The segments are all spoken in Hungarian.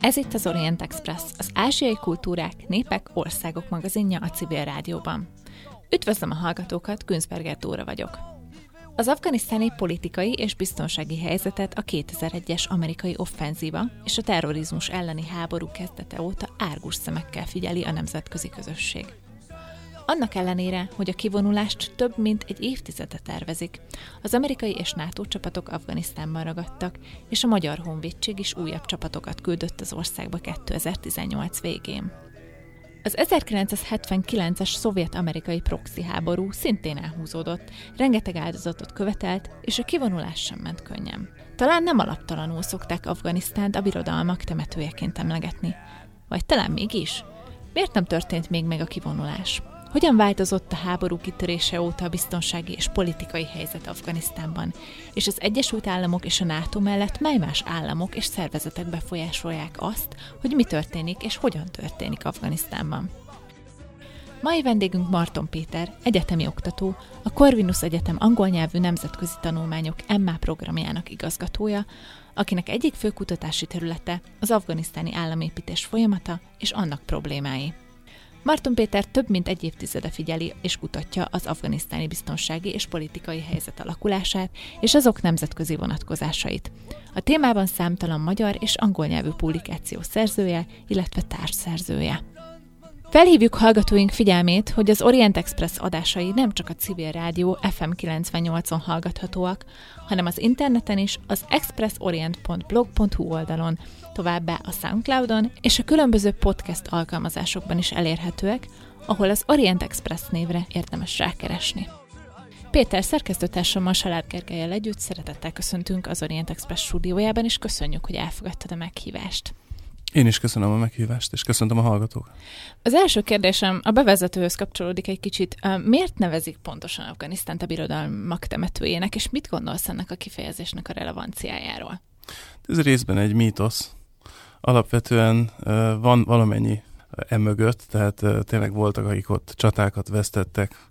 Ez itt az Orient Express, az ázsiai kultúrák, népek, országok magazinja a civil rádióban. Üdvözlöm a hallgatókat, Günzberger Dóra vagyok. Az afganisztáni politikai és biztonsági helyzetet a 2001-es amerikai offenzíva és a terrorizmus elleni háború kezdete óta árgus szemekkel figyeli a nemzetközi közösség. Annak ellenére, hogy a kivonulást több mint egy évtizede tervezik, az amerikai és NATO csapatok Afganisztánban ragadtak, és a Magyar Honvédség is újabb csapatokat küldött az országba 2018 végén. Az 1979-es szovjet-amerikai proxy háború szintén elhúzódott, rengeteg áldozatot követelt, és a kivonulás sem ment könnyen. Talán nem alaptalanul szokták Afganisztánt a birodalmak temetőjeként emlegetni. Vagy talán mégis? Miért nem történt még meg a kivonulás? Hogyan változott a háború kitörése óta a biztonsági és politikai helyzet Afganisztánban, és az Egyesült Államok és a NATO mellett mely más államok és szervezetek befolyásolják azt, hogy mi történik és hogyan történik Afganisztánban. Mai vendégünk Marton Péter, egyetemi oktató, a Corvinus Egyetem angol nyelvű nemzetközi tanulmányok MA programjának igazgatója, akinek egyik fő kutatási területe az afganisztáni államépítés folyamata és annak problémái. Marton Péter több mint egy évtizede figyeli és kutatja az afganisztáni biztonsági és politikai helyzet alakulását és azok nemzetközi vonatkozásait. A témában számtalan magyar és angol nyelvű publikáció szerzője, illetve társszerzője. Felhívjuk hallgatóink figyelmét, hogy az Orient Express adásai nem csak a civil rádió FM 98-on hallgathatóak, hanem az interneten is az expressorient.blog.hu oldalon, továbbá a Soundcloudon és a különböző podcast alkalmazásokban is elérhetőek, ahol az Orient Express névre érdemes rákeresni. Péter szerkesztőtársammal Salár Gergelyel együtt szeretettel köszöntünk az Orient Express stúdiójában, és köszönjük, hogy elfogadtad a meghívást. Én is köszönöm a meghívást, és köszöntöm a hallgatókat. Az első kérdésem a bevezetőhöz kapcsolódik egy kicsit. Miért nevezik pontosan Afganisztánt a birodalmak temetőjének, és mit gondolsz ennek a kifejezésnek a relevanciájáról? Ez részben egy mítosz. Alapvetően van valamennyi emögött, tehát tényleg voltak, akik ott csatákat vesztettek,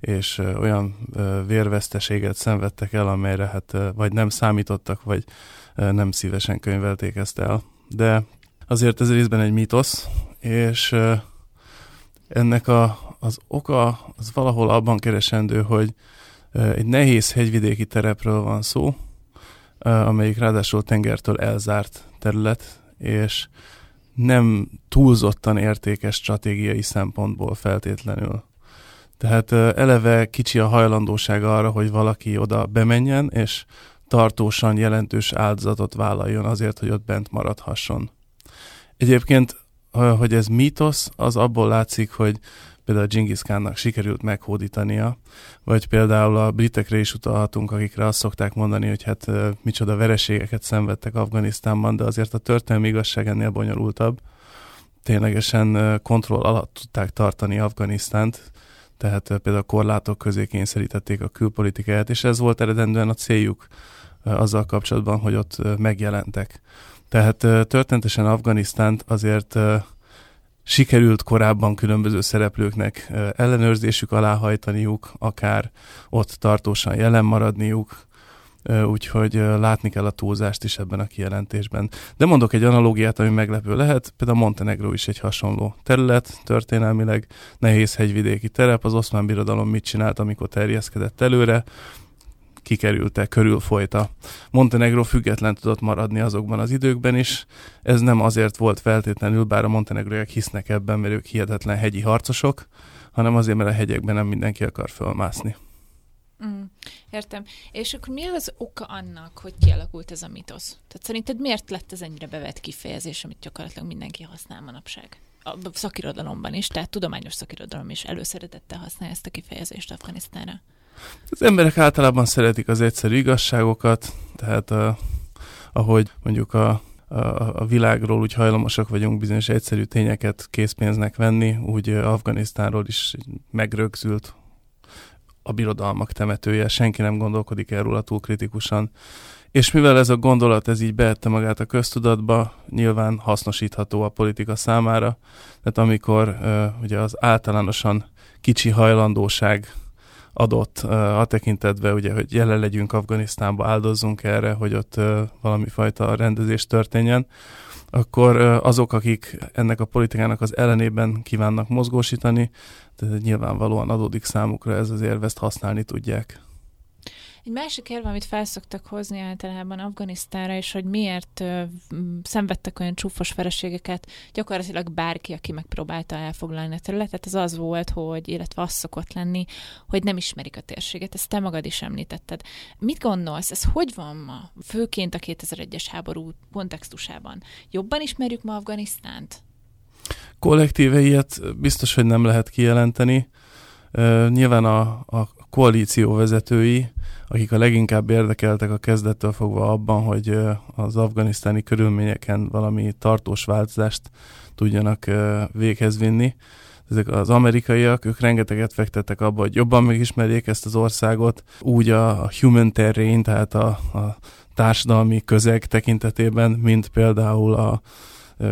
és olyan vérveszteséget szenvedtek el, amelyre hát vagy nem számítottak, vagy nem szívesen könyvelték ezt el. De azért ez részben egy mítosz, és ennek a, az oka az valahol abban keresendő, hogy egy nehéz hegyvidéki terepről van szó, amelyik ráadásul tengertől elzárt terület, és nem túlzottan értékes stratégiai szempontból feltétlenül. Tehát eleve kicsi a hajlandósága arra, hogy valaki oda bemenjen, és tartósan jelentős áldozatot vállaljon azért, hogy ott bent maradhasson. Egyébként, hogy ez mítosz, az abból látszik, hogy például Genghis Khannak sikerült meghódítania, vagy például a britekre is utalhatunk, akikre azt szokták mondani, hogy hát micsoda vereségeket szenvedtek Afganisztánban, de azért a történelmi igazság ennél bonyolultabb. Ténylegesen kontroll alatt tudták tartani Afganisztánt, tehát például korlátok közé kényszerítették a külpolitikáját, és ez volt eredendően a céljuk azzal kapcsolatban, hogy ott megjelentek. Tehát történetesen Afganisztánt azért sikerült korábban különböző szereplőknek ellenőrzésük alá hajtaniuk, akár ott tartósan jelen maradniuk, úgyhogy látni kell a túlzást is ebben a kijelentésben. De mondok egy analógiát, ami meglepő lehet, például Montenegro is egy hasonló terület, történelmileg nehéz hegyvidéki terep, az oszmán birodalom mit csinált, amikor terjeszkedett előre, kikerülte, körülfolyta. Montenegro független tudott maradni azokban az időkben is. Ez nem azért volt feltétlenül, bár a montenegróiak hisznek ebben, mert ők hihetetlen hegyi harcosok, hanem azért, mert a hegyekben nem mindenki akar fölmászni. Mm, értem. És akkor mi az oka annak, hogy kialakult ez a mitosz? Tehát szerinted miért lett ez ennyire bevett kifejezés, amit gyakorlatilag mindenki használ manapság? A szakirodalomban is, tehát tudományos szakirodalom is előszeretettel használja ezt a kifejezést Afganisztánra. Az emberek általában szeretik az egyszerű igazságokat, tehát a, ahogy mondjuk a, a, a világról úgy hajlamosak vagyunk bizonyos egyszerű tényeket készpénznek venni, úgy Afganisztánról is megrögzült a birodalmak temetője, senki nem gondolkodik erről túl kritikusan. És mivel ez a gondolat ez így beette magát a köztudatba, nyilván hasznosítható a politika számára, tehát amikor uh, ugye az általánosan kicsi hajlandóság adott a tekintetbe, ugye, hogy jelen legyünk Afganisztánba, áldozzunk erre, hogy ott valami fajta rendezés történjen, akkor azok, akik ennek a politikának az ellenében kívánnak mozgósítani, tehát nyilvánvalóan adódik számukra ez az érve, ezt használni tudják. Egy másik érve, amit felszoktak hozni általában Afganisztánra, és hogy miért ö, szenvedtek olyan csúfos vereségeket, gyakorlatilag bárki, aki megpróbálta elfoglalni a területet, az az volt, hogy, illetve az szokott lenni, hogy nem ismerik a térséget. Ezt te magad is említetted. Mit gondolsz, ez hogy van ma, főként a 2001-es háború kontextusában? Jobban ismerjük ma Afganisztánt? Kollektíve ilyet biztos, hogy nem lehet kijelenteni. Nyilván a, a koalíció vezetői akik a leginkább érdekeltek a kezdettől fogva abban, hogy az afganisztáni körülményeken valami tartós változást tudjanak véghez vinni. Ezek az amerikaiak, ők rengeteget fektettek abba, hogy jobban megismerjék ezt az országot, úgy a, human terrain, tehát a, a társadalmi közeg tekintetében, mint például a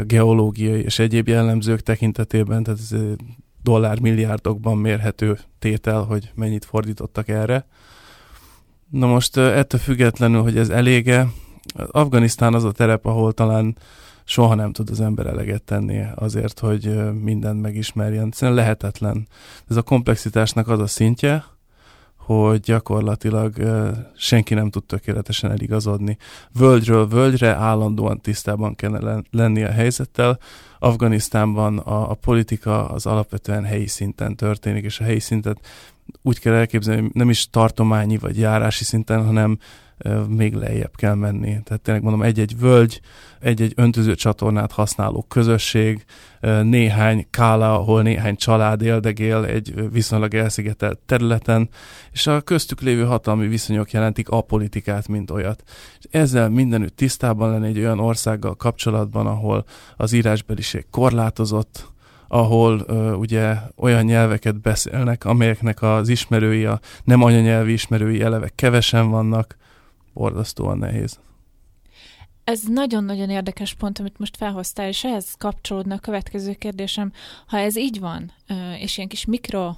geológiai és egyéb jellemzők tekintetében, tehát ez dollármilliárdokban mérhető tétel, hogy mennyit fordítottak erre. Na most ettől függetlenül, hogy ez elége, Afganisztán az a terep, ahol talán soha nem tud az ember eleget tenni azért, hogy mindent megismerjen. Egyszerűen lehetetlen. Ez a komplexitásnak az a szintje, hogy gyakorlatilag senki nem tud tökéletesen eligazodni. Völgyről völgyre állandóan tisztában kell lenni a helyzettel. Afganisztánban a, a politika az alapvetően helyi szinten történik, és a helyi szintet úgy kell elképzelni, nem is tartományi vagy járási szinten, hanem még lejjebb kell menni. Tehát tényleg mondom, egy-egy völgy, egy-egy öntöző csatornát használó közösség, néhány kála, ahol néhány család éldegél egy viszonylag elszigetelt területen, és a köztük lévő hatalmi viszonyok jelentik a politikát, mint olyat. És ezzel mindenütt tisztában lenni egy olyan országgal kapcsolatban, ahol az írásbeliség korlátozott, ahol uh, ugye olyan nyelveket beszélnek, amelyeknek az ismerői, a nem anyanyelvi ismerői eleve kevesen vannak, borzasztóan nehéz. Ez nagyon-nagyon érdekes pont, amit most felhoztál, és ehhez kapcsolódna a következő kérdésem. Ha ez így van, és ilyen kis mikro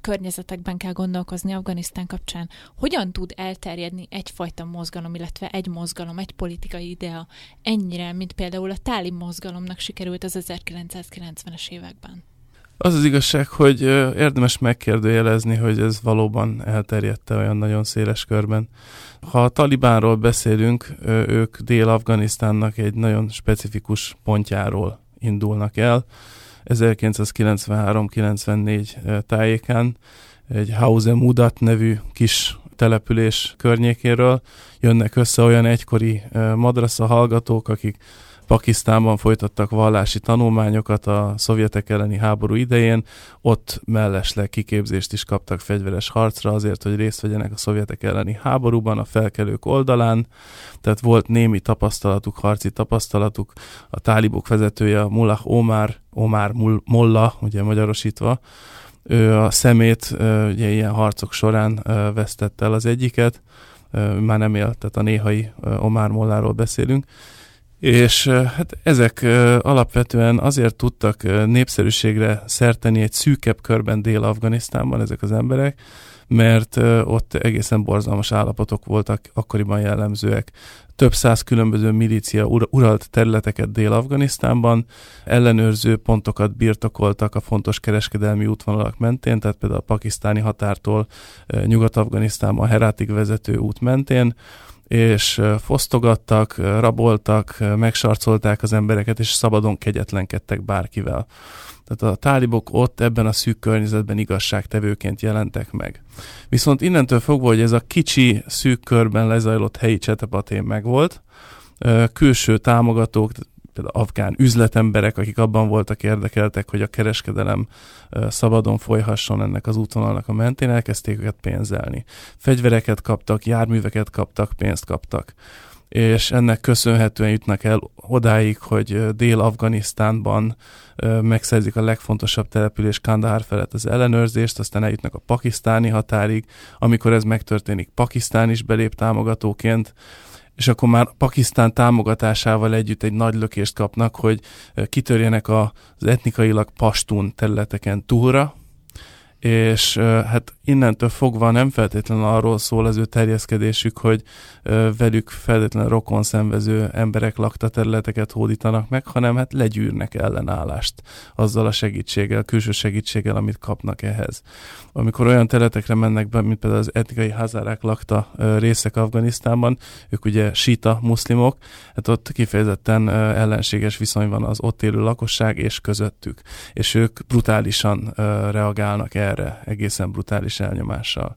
környezetekben kell gondolkozni Afganisztán kapcsán. Hogyan tud elterjedni egyfajta mozgalom, illetve egy mozgalom, egy politikai idea ennyire, mint például a táli mozgalomnak sikerült az 1990-es években? Az az igazság, hogy érdemes megkérdőjelezni, hogy ez valóban elterjedte olyan nagyon széles körben. Ha a Talibánról beszélünk, ők Dél-Afganisztánnak egy nagyon specifikus pontjáról indulnak el. 1993-94 tájékán egy Hause Mudat nevű kis település környékéről. Jönnek össze olyan egykori madrasza hallgatók, akik Pakisztánban folytattak vallási tanulmányokat a szovjetek elleni háború idején, ott mellesleg kiképzést is kaptak fegyveres harcra azért, hogy részt vegyenek a szovjetek elleni háborúban a felkelők oldalán, tehát volt némi tapasztalatuk, harci tapasztalatuk, a tálibok vezetője Mullah Omar, Omar Molla, ugye magyarosítva, ő a szemét ugye ilyen harcok során vesztette el az egyiket, már nem élt, tehát a néhai Omar Molláról beszélünk, és hát ezek alapvetően azért tudtak népszerűségre szerteni egy szűkebb körben Dél-Afganisztánban ezek az emberek, mert ott egészen borzalmas állapotok voltak akkoriban jellemzőek. Több száz különböző milícia uralt területeket Dél-Afganisztánban, ellenőrző pontokat birtokoltak a fontos kereskedelmi útvonalak mentén, tehát például a pakisztáni határtól Nyugat-Afganisztánban Herátig vezető út mentén, és fosztogattak, raboltak, megsarcolták az embereket, és szabadon kegyetlenkedtek bárkivel. Tehát a tálibok ott ebben a szűk környezetben igazságtevőként jelentek meg. Viszont innentől fogva, hogy ez a kicsi, szűk körben lezajlott helyi csetepatén megvolt, külső támogatók, például afgán üzletemberek, akik abban voltak érdekeltek, hogy a kereskedelem szabadon folyhasson ennek az útvonalnak a mentén, elkezdték őket pénzelni. Fegyvereket kaptak, járműveket kaptak, pénzt kaptak. És ennek köszönhetően jutnak el odáig, hogy Dél-Afganisztánban megszerzik a legfontosabb település Kandahar felett az ellenőrzést, aztán eljutnak a pakisztáni határig, amikor ez megtörténik, Pakisztán is belép támogatóként, és akkor már Pakisztán támogatásával együtt egy nagy lökést kapnak, hogy kitörjenek az etnikailag pastún területeken túlra, és hát innentől fogva nem feltétlenül arról szól az ő terjeszkedésük, hogy velük feltétlenül rokon szenvező emberek lakta területeket hódítanak meg, hanem hát legyűrnek ellenállást azzal a segítséggel, külső segítséggel, amit kapnak ehhez. Amikor olyan területekre mennek be, mint például az etnikai hazárák lakta részek Afganisztánban, ők ugye sita muszlimok, hát ott kifejezetten ellenséges viszony van az ott élő lakosság és közöttük, és ők brutálisan reagálnak erre, egészen brutális elnyomással.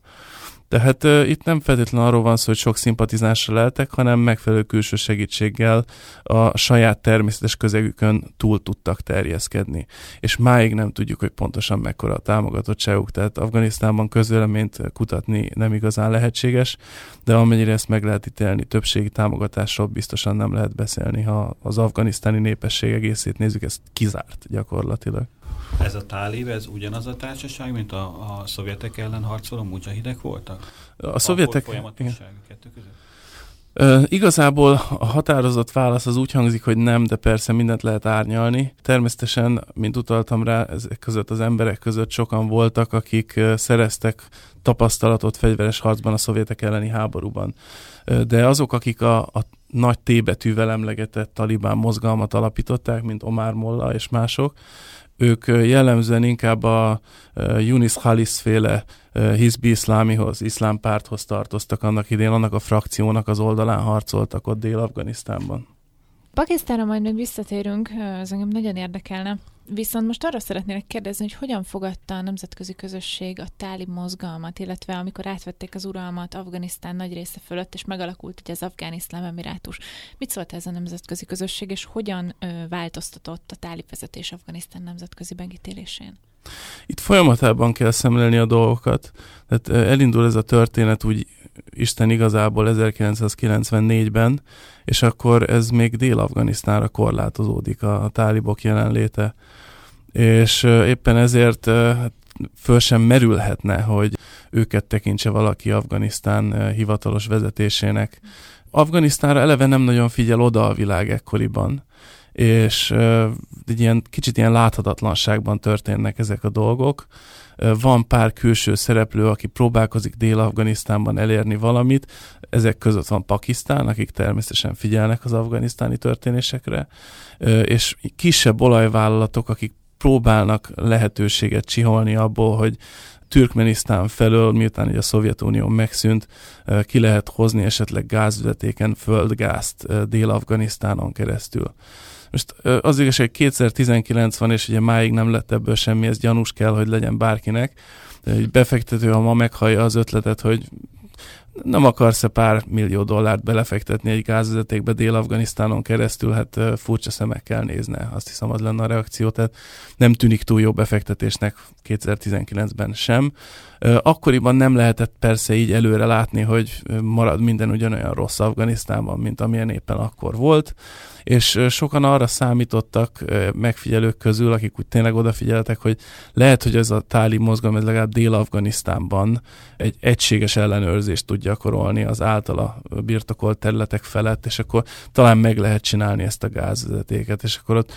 Tehát uh, itt nem feltétlenül arról van szó, hogy sok szimpatizásra leltek, hanem megfelelő külső segítséggel a saját természetes közegükön túl tudtak terjeszkedni. És máig nem tudjuk, hogy pontosan mekkora a támogatottságuk, tehát Afganisztánban közvéleményt kutatni nem igazán lehetséges, de amennyire ezt meg lehet ítélni, többségi támogatásról biztosan nem lehet beszélni, ha az afganisztáni népesség egészét nézzük, ez kizárt gyakorlatilag. Ez a tálib, ez ugyanaz a társaság, mint a, a szovjetek ellen harcoló mujahidek voltak? A szovjetek... Igen. kettő között? Uh, igazából a határozott válasz az úgy hangzik, hogy nem, de persze mindent lehet árnyalni. Természetesen, mint utaltam rá, ezek között az emberek között sokan voltak, akik uh, szereztek tapasztalatot fegyveres harcban a szovjetek elleni háborúban. Uh, de azok, akik a, a nagy T-betűvel emlegetett talibán mozgalmat alapították, mint Omar Molla és mások, ők jellemzően inkább a Yunis Khalis féle Hizbi iszlámihoz, iszlám párthoz tartoztak annak idén, annak a frakciónak az oldalán harcoltak ott Dél-Afganisztánban. Pakisztánra majd még visszatérünk, ez engem nagyon érdekelne. Viszont most arra szeretnék kérdezni, hogy hogyan fogadta a nemzetközi közösség a tálib mozgalmat, illetve amikor átvették az uralmat Afganisztán nagy része fölött, és megalakult ugye az afgán emirátus. Mit szólt ez a nemzetközi közösség, és hogyan ö, változtatott a tálib vezetés Afganisztán nemzetközi megítélésén? Itt folyamatában kell szemlélni a dolgokat. Tehát elindul ez a történet úgy Isten igazából 1994-ben, és akkor ez még Dél-Afganisztánra korlátozódik a, a tálibok jelenléte. És éppen ezért hát, föl sem merülhetne, hogy őket tekintse valaki Afganisztán hivatalos vezetésének. Afganisztánra eleve nem nagyon figyel oda a világ ekkoriban, és egy ilyen kicsit ilyen láthatatlanságban történnek ezek a dolgok. Van pár külső szereplő, aki próbálkozik Dél-Afganisztánban elérni valamit, ezek között van Pakisztán, akik természetesen figyelnek az afganisztáni történésekre, és kisebb olajvállalatok, akik próbálnak lehetőséget csiholni abból, hogy Türkmenisztán felől, miután ugye a Szovjetunió megszűnt, ki lehet hozni esetleg gázvezetéken földgázt Dél-Afganisztánon keresztül. Most az igazság, 2019 van, és ugye máig nem lett ebből semmi, ez gyanús kell, hogy legyen bárkinek. Egy befektető, ha ma meghallja az ötletet, hogy nem akarsz-e pár millió dollárt belefektetni egy gázvezetékbe Dél-Afganisztánon keresztül, hát furcsa szemekkel nézne. Azt hiszem, az lenne a reakció, tehát nem tűnik túl jó befektetésnek 2019-ben sem. Akkoriban nem lehetett persze így előre látni, hogy marad minden ugyanolyan rossz Afganisztánban, mint amilyen éppen akkor volt és sokan arra számítottak megfigyelők közül, akik úgy tényleg odafigyeltek, hogy lehet, hogy ez a táli mozgalom ez legalább Dél-Afganisztánban egy egységes ellenőrzést tud gyakorolni az általa birtokolt területek felett, és akkor talán meg lehet csinálni ezt a gázvezetéket, és akkor ott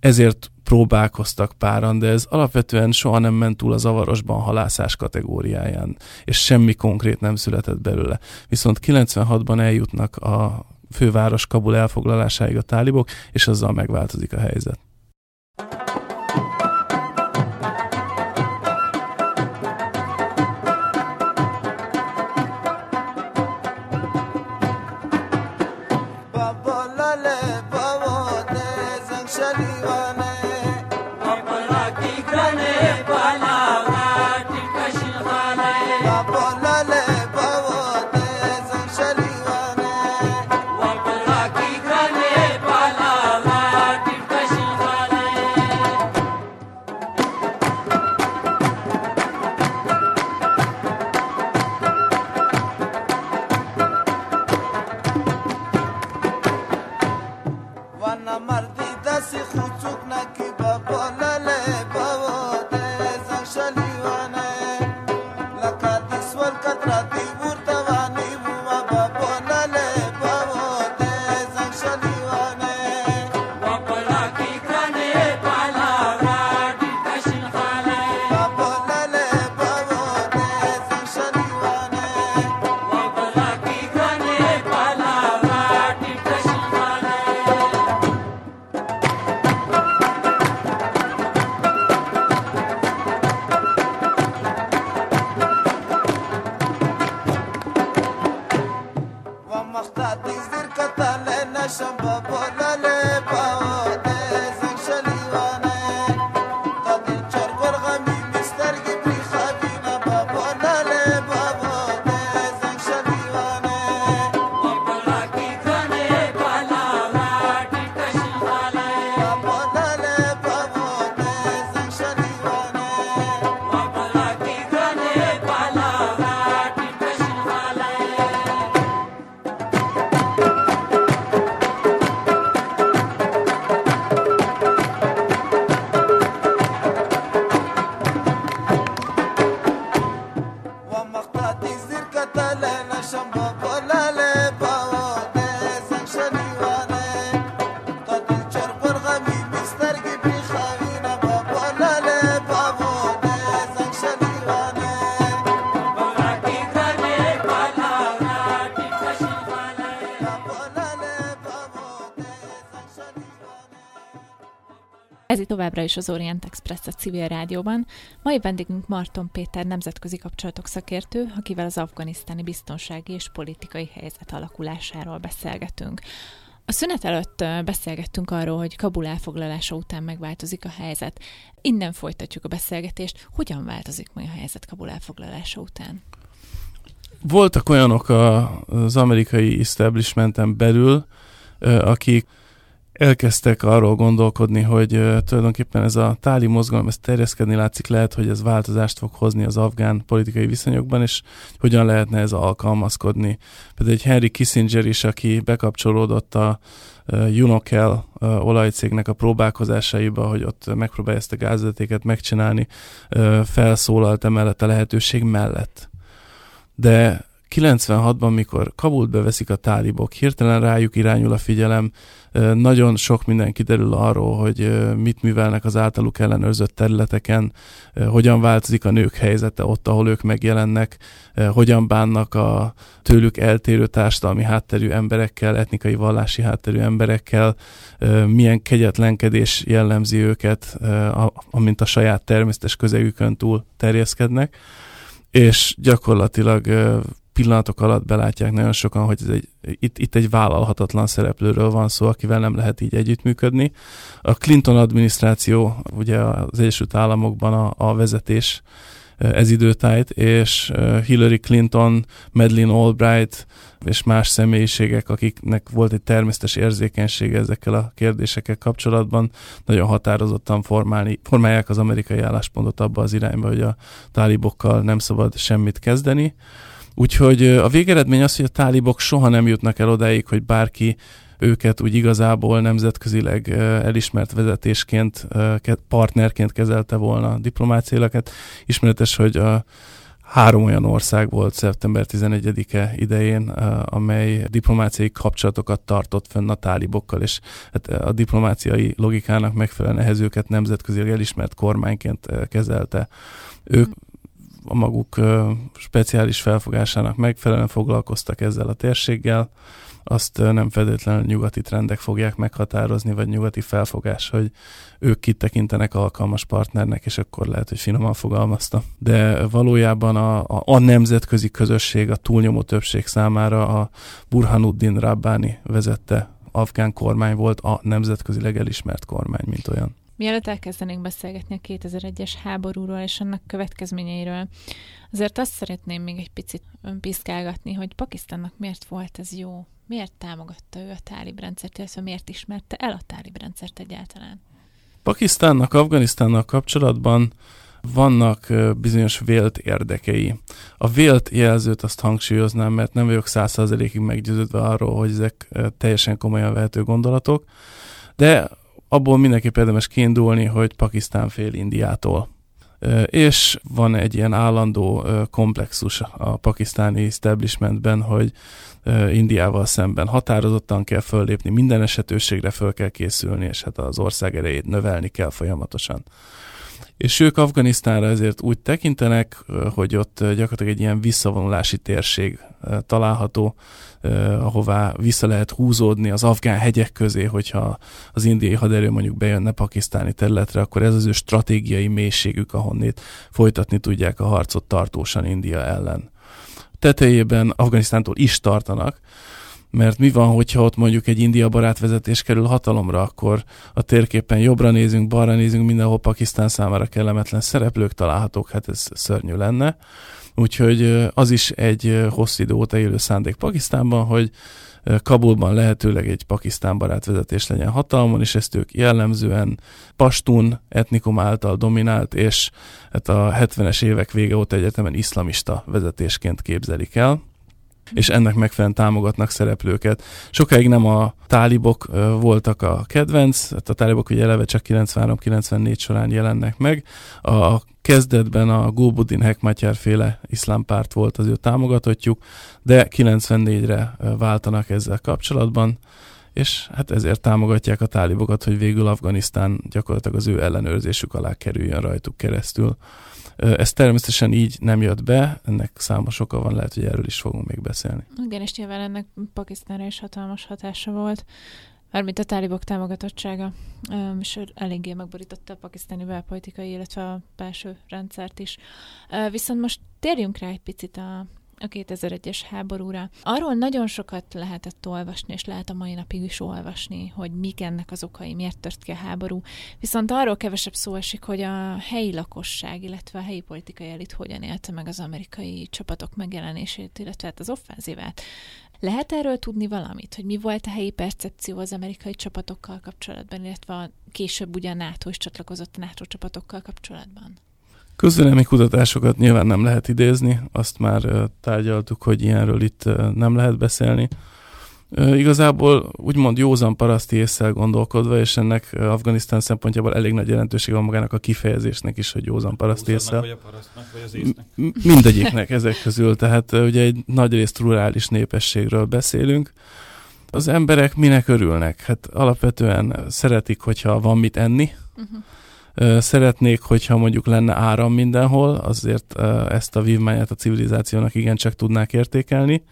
ezért próbálkoztak páran, de ez alapvetően soha nem ment túl a zavarosban halászás kategóriáján, és semmi konkrét nem született belőle. Viszont 96-ban eljutnak a főváros Kabul elfoglalásáig a tálibok, és azzal megváltozik a helyzet. Továbbra is az Orient Express a civil rádióban. Mai vendégünk Marton Péter nemzetközi kapcsolatok szakértő, akivel az afganisztáni biztonsági és politikai helyzet alakulásáról beszélgetünk. A szünet előtt beszélgettünk arról, hogy Kabul elfoglalása után megváltozik a helyzet. Innen folytatjuk a beszélgetést. Hogyan változik majd a helyzet Kabul elfoglalása után? Voltak olyanok az amerikai establishmenten belül, akik elkezdtek arról gondolkodni, hogy tulajdonképpen ez a táli mozgalom, ez terjeszkedni látszik, lehet, hogy ez változást fog hozni az afgán politikai viszonyokban, és hogyan lehetne ez alkalmazkodni. Például egy Henry Kissinger is, aki bekapcsolódott a uh, olajcégnek a próbálkozásaiba, hogy ott megpróbálja ezt a gázvezetéket megcsinálni, felszólalt emellett a lehetőség mellett. De 96-ban, mikor Kabult beveszik a tálibok, hirtelen rájuk irányul a figyelem, nagyon sok minden kiderül arról, hogy mit művelnek az általuk ellenőrzött területeken, hogyan változik a nők helyzete ott, ahol ők megjelennek, hogyan bánnak a tőlük eltérő társadalmi hátterű emberekkel, etnikai vallási hátterű emberekkel, milyen kegyetlenkedés jellemzi őket, amint a saját természetes közegükön túl terjeszkednek, és gyakorlatilag pillanatok alatt belátják nagyon sokan, hogy ez egy, itt, itt egy vállalhatatlan szereplőről van szó, akivel nem lehet így együttműködni. A Clinton adminisztráció, ugye az Egyesült Államokban a, a vezetés ez időtájt, és Hillary Clinton, Madeleine Albright és más személyiségek, akiknek volt egy természetes érzékenysége ezekkel a kérdésekkel kapcsolatban, nagyon határozottan formálni, formálják az amerikai álláspontot abba az irányba, hogy a tálibokkal nem szabad semmit kezdeni. Úgyhogy a végeredmény az, hogy a tálibok soha nem jutnak el odáig, hogy bárki őket úgy igazából nemzetközileg elismert vezetésként, partnerként kezelte volna diplomáciailag. Ismeretes, hogy a három olyan ország volt szeptember 11-e idején, amely diplomáciai kapcsolatokat tartott fönn a tálibokkal, és hát a diplomáciai logikának megfelelően ehhez őket nemzetközileg elismert kormányként kezelte. Ők a maguk speciális felfogásának megfelelően foglalkoztak ezzel a térséggel, azt nem feltétlenül nyugati trendek fogják meghatározni, vagy nyugati felfogás, hogy ők kitekintenek alkalmas partnernek, és akkor lehet, hogy finoman fogalmazta. De valójában a, a, a nemzetközi közösség, a túlnyomó többség számára a Burhanuddin Rabbani vezette afgán kormány volt a nemzetközileg elismert kormány, mint olyan. Mielőtt elkezdenénk beszélgetni a 2001-es háborúról és annak következményeiről, azért azt szeretném még egy picit piszkálgatni, hogy Pakisztánnak miért volt ez jó? Miért támogatta ő a tálib rendszert, illetve miért ismerte el a tálib rendszert egyáltalán? Pakisztánnak, Afganisztánnal kapcsolatban vannak bizonyos vélt érdekei. A vélt jelzőt azt hangsúlyoznám, mert nem vagyok százszerzelékig meggyőződve arról, hogy ezek teljesen komolyan vehető gondolatok, de abból mindenképp érdemes kiindulni, hogy Pakisztán fél Indiától. És van egy ilyen állandó komplexus a pakisztáni establishmentben, hogy Indiával szemben határozottan kell föllépni, minden esetőségre föl kell készülni, és hát az ország erejét növelni kell folyamatosan. És ők Afganisztánra ezért úgy tekintenek, hogy ott gyakorlatilag egy ilyen visszavonulási térség található, ahová vissza lehet húzódni az afgán hegyek közé, hogyha az indiai haderő mondjuk bejönne pakisztáni területre, akkor ez az ő stratégiai mélységük, ahonnét folytatni tudják a harcot tartósan India ellen. Tetejében Afganisztántól is tartanak, mert mi van, hogyha ott mondjuk egy India barát vezetés kerül hatalomra, akkor a térképen jobbra nézünk, balra nézünk, mindenhol Pakisztán számára kellemetlen szereplők találhatók, hát ez szörnyű lenne. Úgyhogy az is egy hosszú idő óta élő szándék Pakisztánban, hogy Kabulban lehetőleg egy pakisztán barát vezetés legyen hatalmon, és ezt ők jellemzően pastun etnikum által dominált, és hát a 70-es évek vége óta egyetemen iszlamista vezetésként képzelik el és ennek megfelelően támogatnak szereplőket. Sokáig nem a tálibok voltak a kedvenc, hát a tálibok ugye eleve csak 93-94 során jelennek meg. A kezdetben a Gulbuddin Hekmatyar féle iszlámpárt volt az ő támogatottjuk, de 94-re váltanak ezzel kapcsolatban, és hát ezért támogatják a tálibokat, hogy végül Afganisztán gyakorlatilag az ő ellenőrzésük alá kerüljön rajtuk keresztül. Ez természetesen így nem jött be, ennek számos oka van, lehet, hogy erről is fogunk még beszélni. Igen, és nyilván ennek Pakisztánra is hatalmas hatása volt. Mármint a tálibok támogatottsága, és eléggé megborította a pakisztáni belpolitikai, illetve a belső rendszert is. Viszont most térjünk rá egy picit a, a 2001-es háborúra. Arról nagyon sokat lehetett olvasni, és lehet a mai napig is olvasni, hogy mik ennek az okai, miért tört ki a háború. Viszont arról kevesebb szó esik, hogy a helyi lakosság, illetve a helyi politikai elit hogyan élte meg az amerikai csapatok megjelenését, illetve hát az offenzívát. Lehet erről tudni valamit, hogy mi volt a helyi percepció az amerikai csapatokkal kapcsolatban, illetve a később ugyan NATO is csatlakozott a NATO csapatokkal kapcsolatban? Közvélemény kutatásokat nyilván nem lehet idézni, azt már tárgyaltuk, hogy ilyenről itt nem lehet beszélni. Igazából úgymond józan paraszti észsel gondolkodva, és ennek Afganisztán szempontjából elég nagy jelentőség van magának a kifejezésnek is, hogy józan paraszti észsel. Vagy a parasztnak, vagy az észnek? Mindegyiknek ezek közül, tehát ugye egy nagyrészt rurális népességről beszélünk. Az emberek minek örülnek? Hát alapvetően szeretik, hogyha van mit enni, uh-huh. Szeretnék, hogyha mondjuk lenne áram mindenhol, azért ezt a vívmányát a civilizációnak igencsak tudnák értékelni.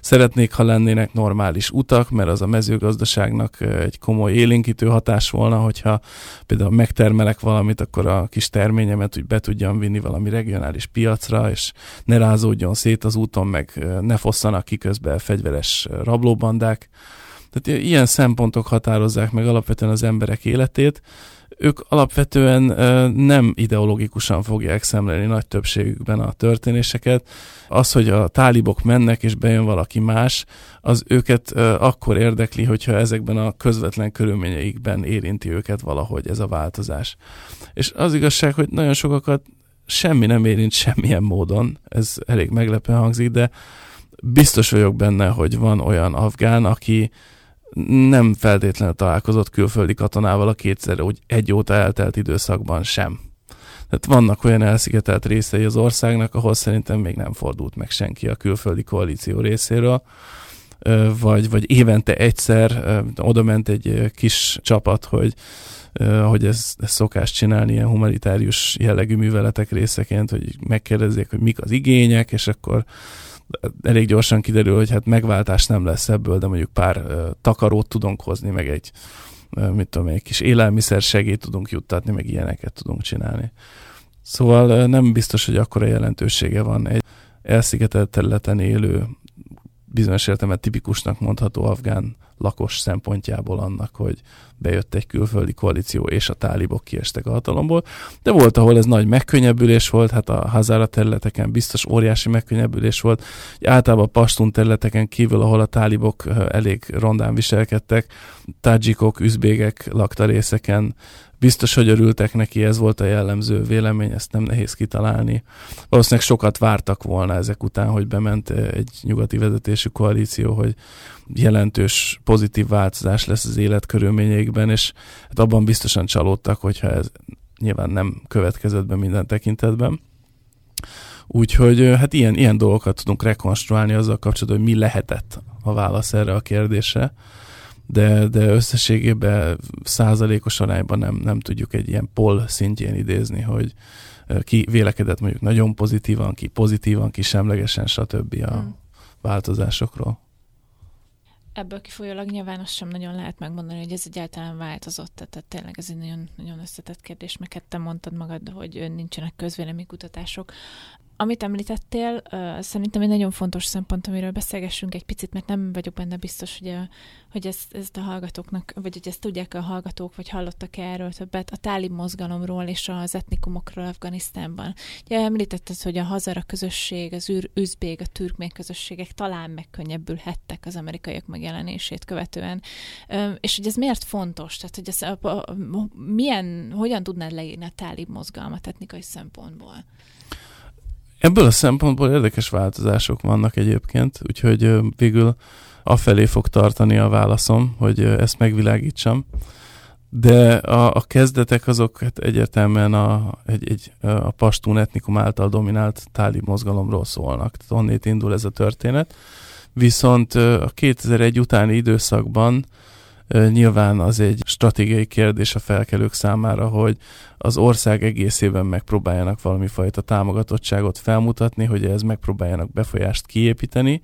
Szeretnék, ha lennének normális utak, mert az a mezőgazdaságnak egy komoly élénkítő hatás volna, hogyha például megtermelek valamit, akkor a kis terményemet úgy be tudjam vinni valami regionális piacra, és ne rázódjon szét az úton, meg ne fosszanak ki közben fegyveres rablóbandák. Tehát ilyen szempontok határozzák meg alapvetően az emberek életét, ők alapvetően nem ideológikusan fogják szemlélni nagy többségükben a történéseket. Az, hogy a tálibok mennek és bejön valaki más, az őket akkor érdekli, hogyha ezekben a közvetlen körülményeikben érinti őket valahogy ez a változás. És az igazság, hogy nagyon sokakat semmi nem érint semmilyen módon, ez elég meglepően hangzik, de biztos vagyok benne, hogy van olyan afgán, aki nem feltétlenül találkozott külföldi katonával a kétszer, úgy egy óta eltelt időszakban sem. Tehát vannak olyan elszigetelt részei az országnak, ahol szerintem még nem fordult meg senki a külföldi koalíció részéről, vagy, vagy évente egyszer oda ment egy kis csapat, hogy hogy ez, ez szokás csinálni ilyen humanitárius jellegű műveletek részeként, hogy megkérdezzék, hogy mik az igények, és akkor elég gyorsan kiderül, hogy hát megváltás nem lesz ebből, de mondjuk pár takarót tudunk hozni, meg egy, mit tudom, egy kis élelmiszer segélyt tudunk juttatni, meg ilyeneket tudunk csinálni. Szóval nem biztos, hogy akkora jelentősége van egy elszigetelt területen élő, bizonyos értelemben tipikusnak mondható afgán lakos szempontjából annak, hogy bejött egy külföldi koalíció, és a tálibok kiestek a hatalomból. De volt, ahol ez nagy megkönnyebbülés volt, hát a Hazára területeken biztos óriási megkönnyebbülés volt. Általában a Pastun területeken kívül, ahol a tálibok elég rondán viselkedtek, tádzsikok, üzbégek lakta részeken, biztos, hogy örültek neki, ez volt a jellemző vélemény, ezt nem nehéz kitalálni. Valószínűleg sokat vártak volna ezek után, hogy bement egy nyugati vezetésű koalíció, hogy jelentős pozitív változás lesz az életkörülményeikben, és hát abban biztosan csalódtak, hogyha ez nyilván nem következett be minden tekintetben. Úgyhogy hát ilyen, ilyen dolgokat tudunk rekonstruálni azzal kapcsolatban, hogy mi lehetett a válasz erre a kérdésre, de, de összességében százalékos arányban nem, nem tudjuk egy ilyen pol szintjén idézni, hogy ki vélekedett mondjuk nagyon pozitívan, ki pozitívan, ki semlegesen, stb. a hmm. változásokról. Ebből kifolyólag nyilván azt sem nagyon lehet megmondani, hogy ez egyáltalán változott, tehát tényleg ez egy nagyon, nagyon összetett kérdés, meg te mondtad magad, hogy nincsenek közvéleménykutatások. Amit említettél, szerintem egy nagyon fontos szempont, amiről beszélgessünk egy picit, mert nem vagyok benne biztos, hogy, a, hogy ezt, ezt a hallgatóknak, vagy hogy ezt tudják a hallgatók, vagy hallottak -e erről többet, a tálib mozgalomról és az etnikumokról Afganisztánban. Ugye említetted, hogy a hazara közösség, az űr, üzbég, a türkmén közösségek talán megkönnyebbülhettek az amerikaiak megjelenését követően. És hogy ez miért fontos? Tehát, hogy ez a, a, a, milyen, hogyan tudnád leírni a tálib mozgalmat etnikai szempontból? Ebből a szempontból érdekes változások vannak egyébként, úgyhogy végül afelé fog tartani a válaszom, hogy ezt megvilágítsam. De a, a kezdetek azok hát egyértelműen a, egy, egy, a pastún etnikum által dominált tálib mozgalomról szólnak. Tehát onnét indul ez a történet. Viszont a 2001 utáni időszakban Nyilván az egy stratégiai kérdés a felkelők számára, hogy az ország egészében megpróbáljanak valami fajta támogatottságot felmutatni, hogy ez megpróbáljanak befolyást kiépíteni,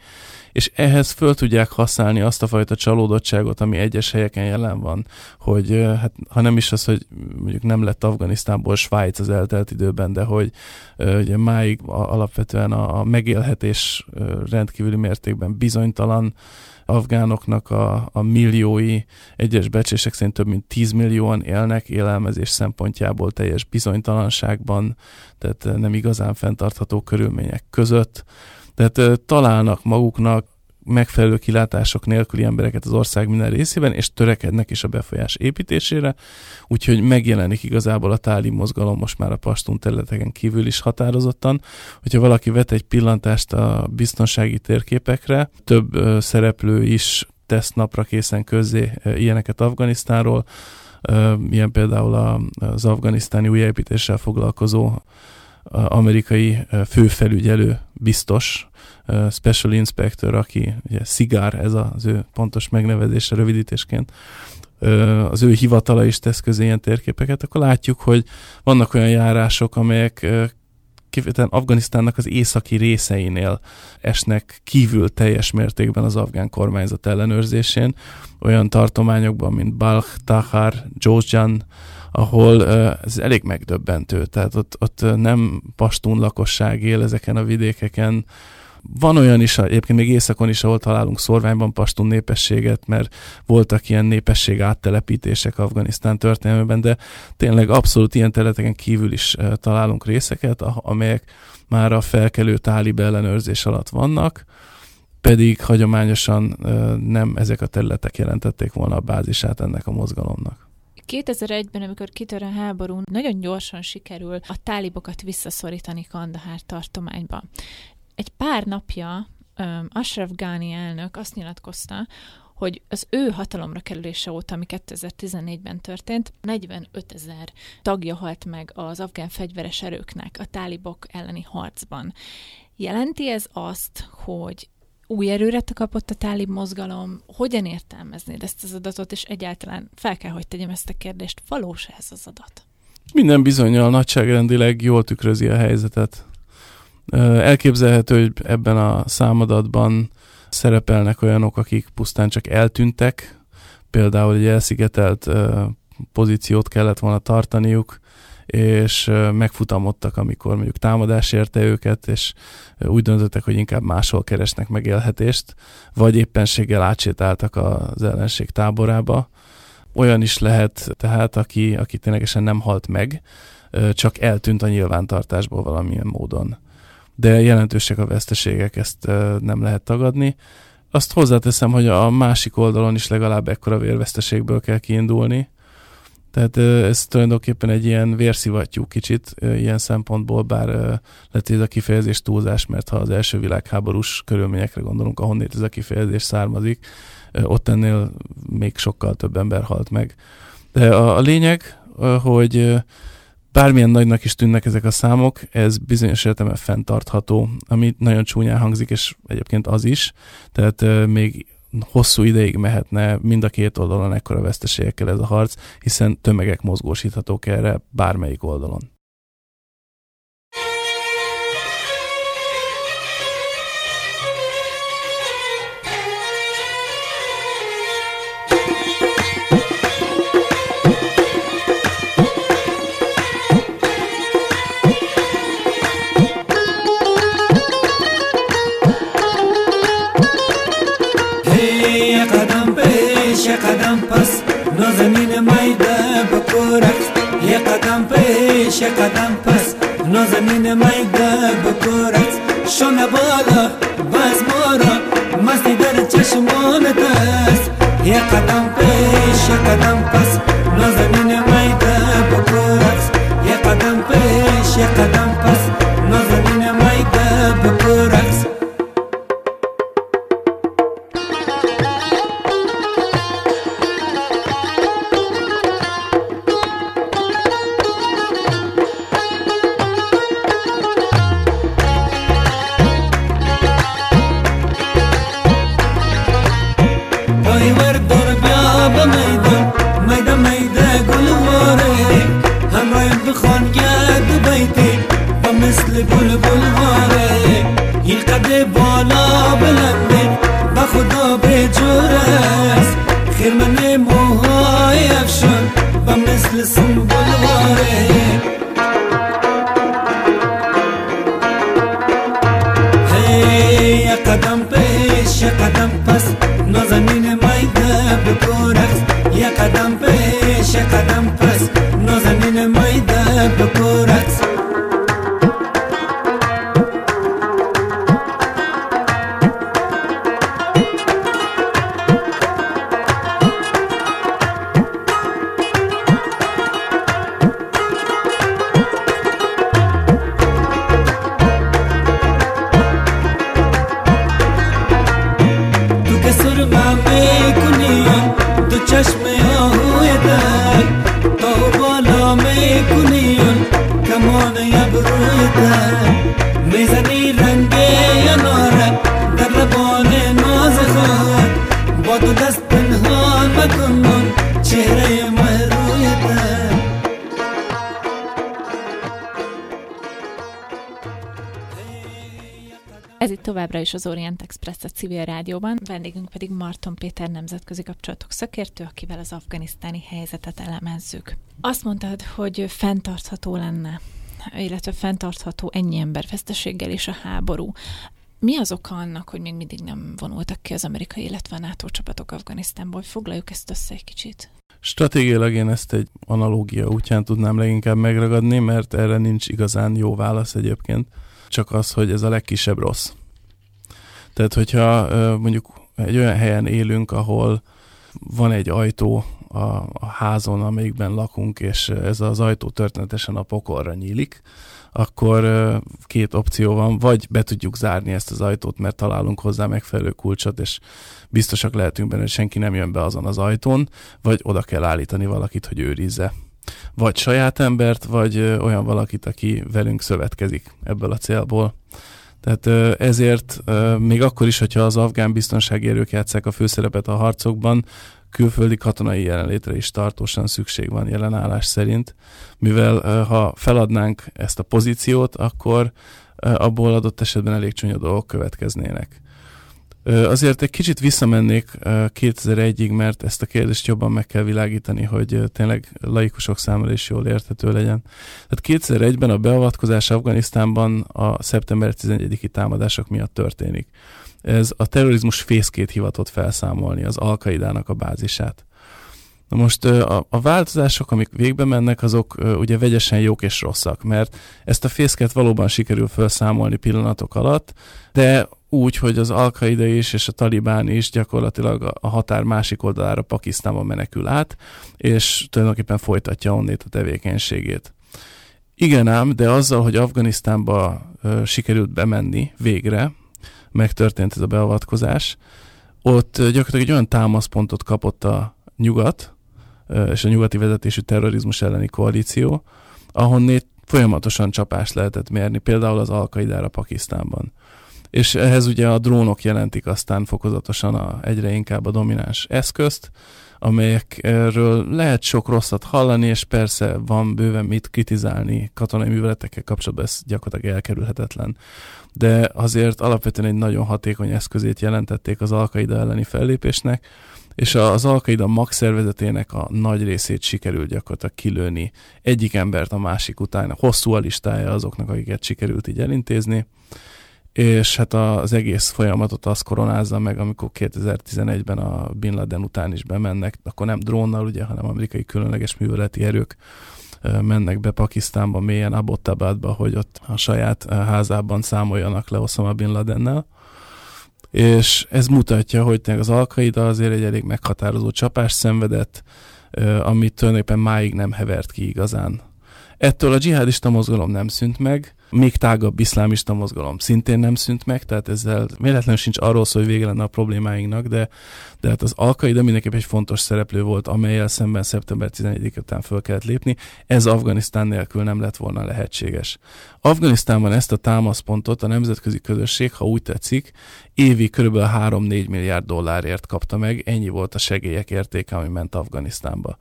és ehhez föl tudják használni azt a fajta csalódottságot, ami egyes helyeken jelen van, hogy hát, ha nem is az, hogy mondjuk nem lett Afganisztánból Svájc az eltelt időben, de hogy ugye máig alapvetően a, megélhetés rendkívüli mértékben bizonytalan, afgánoknak a, a milliói, egyes becsések szerint több mint 10 millióan élnek élelmezés szempontjából teljes bizonytalanságban, tehát nem igazán fenntartható körülmények között. Tehát találnak maguknak megfelelő kilátások nélküli embereket az ország minden részében, és törekednek is a befolyás építésére, úgyhogy megjelenik igazából a táli mozgalom most már a pastun területeken kívül is határozottan. Hogyha valaki vet egy pillantást a biztonsági térképekre, több szereplő is tesz napra készen közzé ilyeneket Afganisztánról, ilyen például az afganisztáni újjáépítéssel foglalkozó amerikai főfelügyelő biztos, Special Inspector, aki ugye Szigár, ez az ő pontos megnevezése rövidítésként, az ő hivatala is tesz közé ilyen térképeket, akkor látjuk, hogy vannak olyan járások, amelyek kifejezetten Afganisztánnak az északi részeinél esnek kívül teljes mértékben az afgán kormányzat ellenőrzésén, olyan tartományokban, mint Balkh, Tahar, Jozjan, ahol ez elég megdöbbentő, tehát ott, ott nem pastún lakosság él ezeken a vidékeken, van olyan is, egyébként még északon is, ahol találunk szorványban pastun népességet, mert voltak ilyen népesség áttelepítések Afganisztán történelmében, de tényleg abszolút ilyen területeken kívül is találunk részeket, amelyek már a felkelő tálib ellenőrzés alatt vannak, pedig hagyományosan nem ezek a területek jelentették volna a bázisát ennek a mozgalomnak. 2001-ben, amikor kitör a háború, nagyon gyorsan sikerül a tálibokat visszaszorítani Kandahár tartományba. Egy pár napja um, Ashraf Ghani elnök azt nyilatkozta, hogy az ő hatalomra kerülése óta, ami 2014-ben történt, 45 ezer tagja halt meg az afgán fegyveres erőknek a tálibok elleni harcban. Jelenti ez azt, hogy új erőre kapott a tálib mozgalom? Hogyan értelmeznéd ezt az adatot, és egyáltalán fel kell, hogy tegyem ezt a kérdést, valós ez az adat? Minden bizonyal nagyságrendileg jól tükrözi a helyzetet. Elképzelhető, hogy ebben a számadatban szerepelnek olyanok, akik pusztán csak eltűntek, például egy elszigetelt pozíciót kellett volna tartaniuk, és megfutamodtak, amikor mondjuk támadás érte őket, és úgy döntöttek, hogy inkább máshol keresnek megélhetést, vagy éppenséggel átsétáltak az ellenség táborába. Olyan is lehet tehát, aki, aki ténylegesen nem halt meg, csak eltűnt a nyilvántartásból valamilyen módon de jelentősek a veszteségek, ezt nem lehet tagadni. Azt hozzáteszem, hogy a másik oldalon is legalább ekkora vérveszteségből kell kiindulni. Tehát ez tulajdonképpen egy ilyen vérszivattyú kicsit ilyen szempontból, bár lett ez a kifejezés túlzás, mert ha az első világháborús körülményekre gondolunk, ahonnét ez a kifejezés származik, ott ennél még sokkal több ember halt meg. De a, a lényeg, hogy bármilyen nagynak is tűnnek ezek a számok, ez bizonyos értelemben fenntartható, ami nagyon csúnyán hangzik, és egyébként az is, tehát még hosszú ideig mehetne mind a két oldalon ekkora veszteségekkel ez a harc, hiszen tömegek mozgósíthatók erre bármelyik oldalon. پیش قدم پس نازنین میده بکورکس یه قدم پیش قدم پس نازنین میده بکورکس شونه بالا بس مارا مستی در چشمان دست یه قدم پیش قدم پس نازنین is az Orient Express a civil rádióban, vendégünk pedig Marton Péter nemzetközi kapcsolatok szakértő, akivel az afganisztáni helyzetet elemezzük. Azt mondtad, hogy fenntartható lenne, illetve fenntartható ennyi ember veszteséggel és a háború. Mi az oka annak, hogy még mindig nem vonultak ki az amerikai, illetve a NATO csapatok Afganisztánból? Foglaljuk ezt össze egy kicsit. Stratégiailag én ezt egy analógia útján tudnám leginkább megragadni, mert erre nincs igazán jó válasz egyébként. Csak az, hogy ez a legkisebb rossz. Tehát, hogyha mondjuk egy olyan helyen élünk, ahol van egy ajtó a, a házon, amelyikben lakunk, és ez az ajtó történetesen a pokolra nyílik, akkor két opció van, vagy be tudjuk zárni ezt az ajtót, mert találunk hozzá megfelelő kulcsot, és biztosak lehetünk benne, hogy senki nem jön be azon az ajtón, vagy oda kell állítani valakit, hogy őrizze. Vagy saját embert, vagy olyan valakit, aki velünk szövetkezik ebből a célból. Tehát ezért még akkor is, hogyha az afgán biztonsági erők játszák a főszerepet a harcokban, külföldi katonai jelenlétre is tartósan szükség van jelenállás szerint, mivel ha feladnánk ezt a pozíciót, akkor abból adott esetben elég csúnya dolgok következnének. Azért egy kicsit visszamennék 2001-ig, mert ezt a kérdést jobban meg kell világítani, hogy tényleg laikusok számára is jól érthető legyen. Tehát 2001-ben a beavatkozás Afganisztánban a szeptember 11-i támadások miatt történik. Ez a terrorizmus fészkét hivatott felszámolni, az Alkaidának a bázisát. Na most a, változások, amik végbe mennek, azok ugye vegyesen jók és rosszak, mert ezt a fészket valóban sikerül felszámolni pillanatok alatt, de úgy, hogy az al is és a Talibán is gyakorlatilag a határ másik oldalára Pakisztánba menekül át, és tulajdonképpen folytatja onnét a tevékenységét. Igen ám, de azzal, hogy Afganisztánba sikerült bemenni végre, megtörtént ez a beavatkozás, ott gyakorlatilag egy olyan támaszpontot kapott a nyugat, és a nyugati vezetésű terrorizmus elleni koalíció, ahonnét folyamatosan csapást lehetett mérni, például az Alkaidára Pakisztánban. És ehhez ugye a drónok jelentik aztán fokozatosan a, egyre inkább a domináns eszközt, amelyekről lehet sok rosszat hallani, és persze van bőven mit kritizálni katonai műveletekkel kapcsolatban, ez gyakorlatilag elkerülhetetlen. De azért alapvetően egy nagyon hatékony eszközét jelentették az Alkaida elleni fellépésnek, és az Alkaida mag szervezetének a nagy részét sikerült gyakorlatilag kilőni egyik embert a másik után, hosszú a listája azoknak, akiket sikerült így elintézni, és hát az egész folyamatot az koronázza meg, amikor 2011-ben a Bin Laden után is bemennek, akkor nem drónnal, ugye, hanem amerikai különleges műveleti erők mennek be Pakisztánba, mélyen Abbottabadba, hogy ott a saját házában számoljanak le Osama Bin Ladennel. És ez mutatja, hogy az Alkaida azért egy elég meghatározó csapást szenvedett, amit tulajdonképpen máig nem hevert ki igazán. Ettől a dzsihadista mozgalom nem szűnt meg, még tágabb iszlámista mozgalom szintén nem szűnt meg, tehát ezzel véletlenül sincs arról szó, hogy vége lenne a problémáinknak, de, de hát az Al-Qaida mindenképp egy fontos szereplő volt, amelyel szemben szeptember 11 után föl kellett lépni. Ez Afganisztán nélkül nem lett volna lehetséges. Afganisztánban ezt a támaszpontot a nemzetközi közösség, ha úgy tetszik, évi kb. 3-4 milliárd dollárért kapta meg, ennyi volt a segélyek értéke, ami ment Afganisztánba.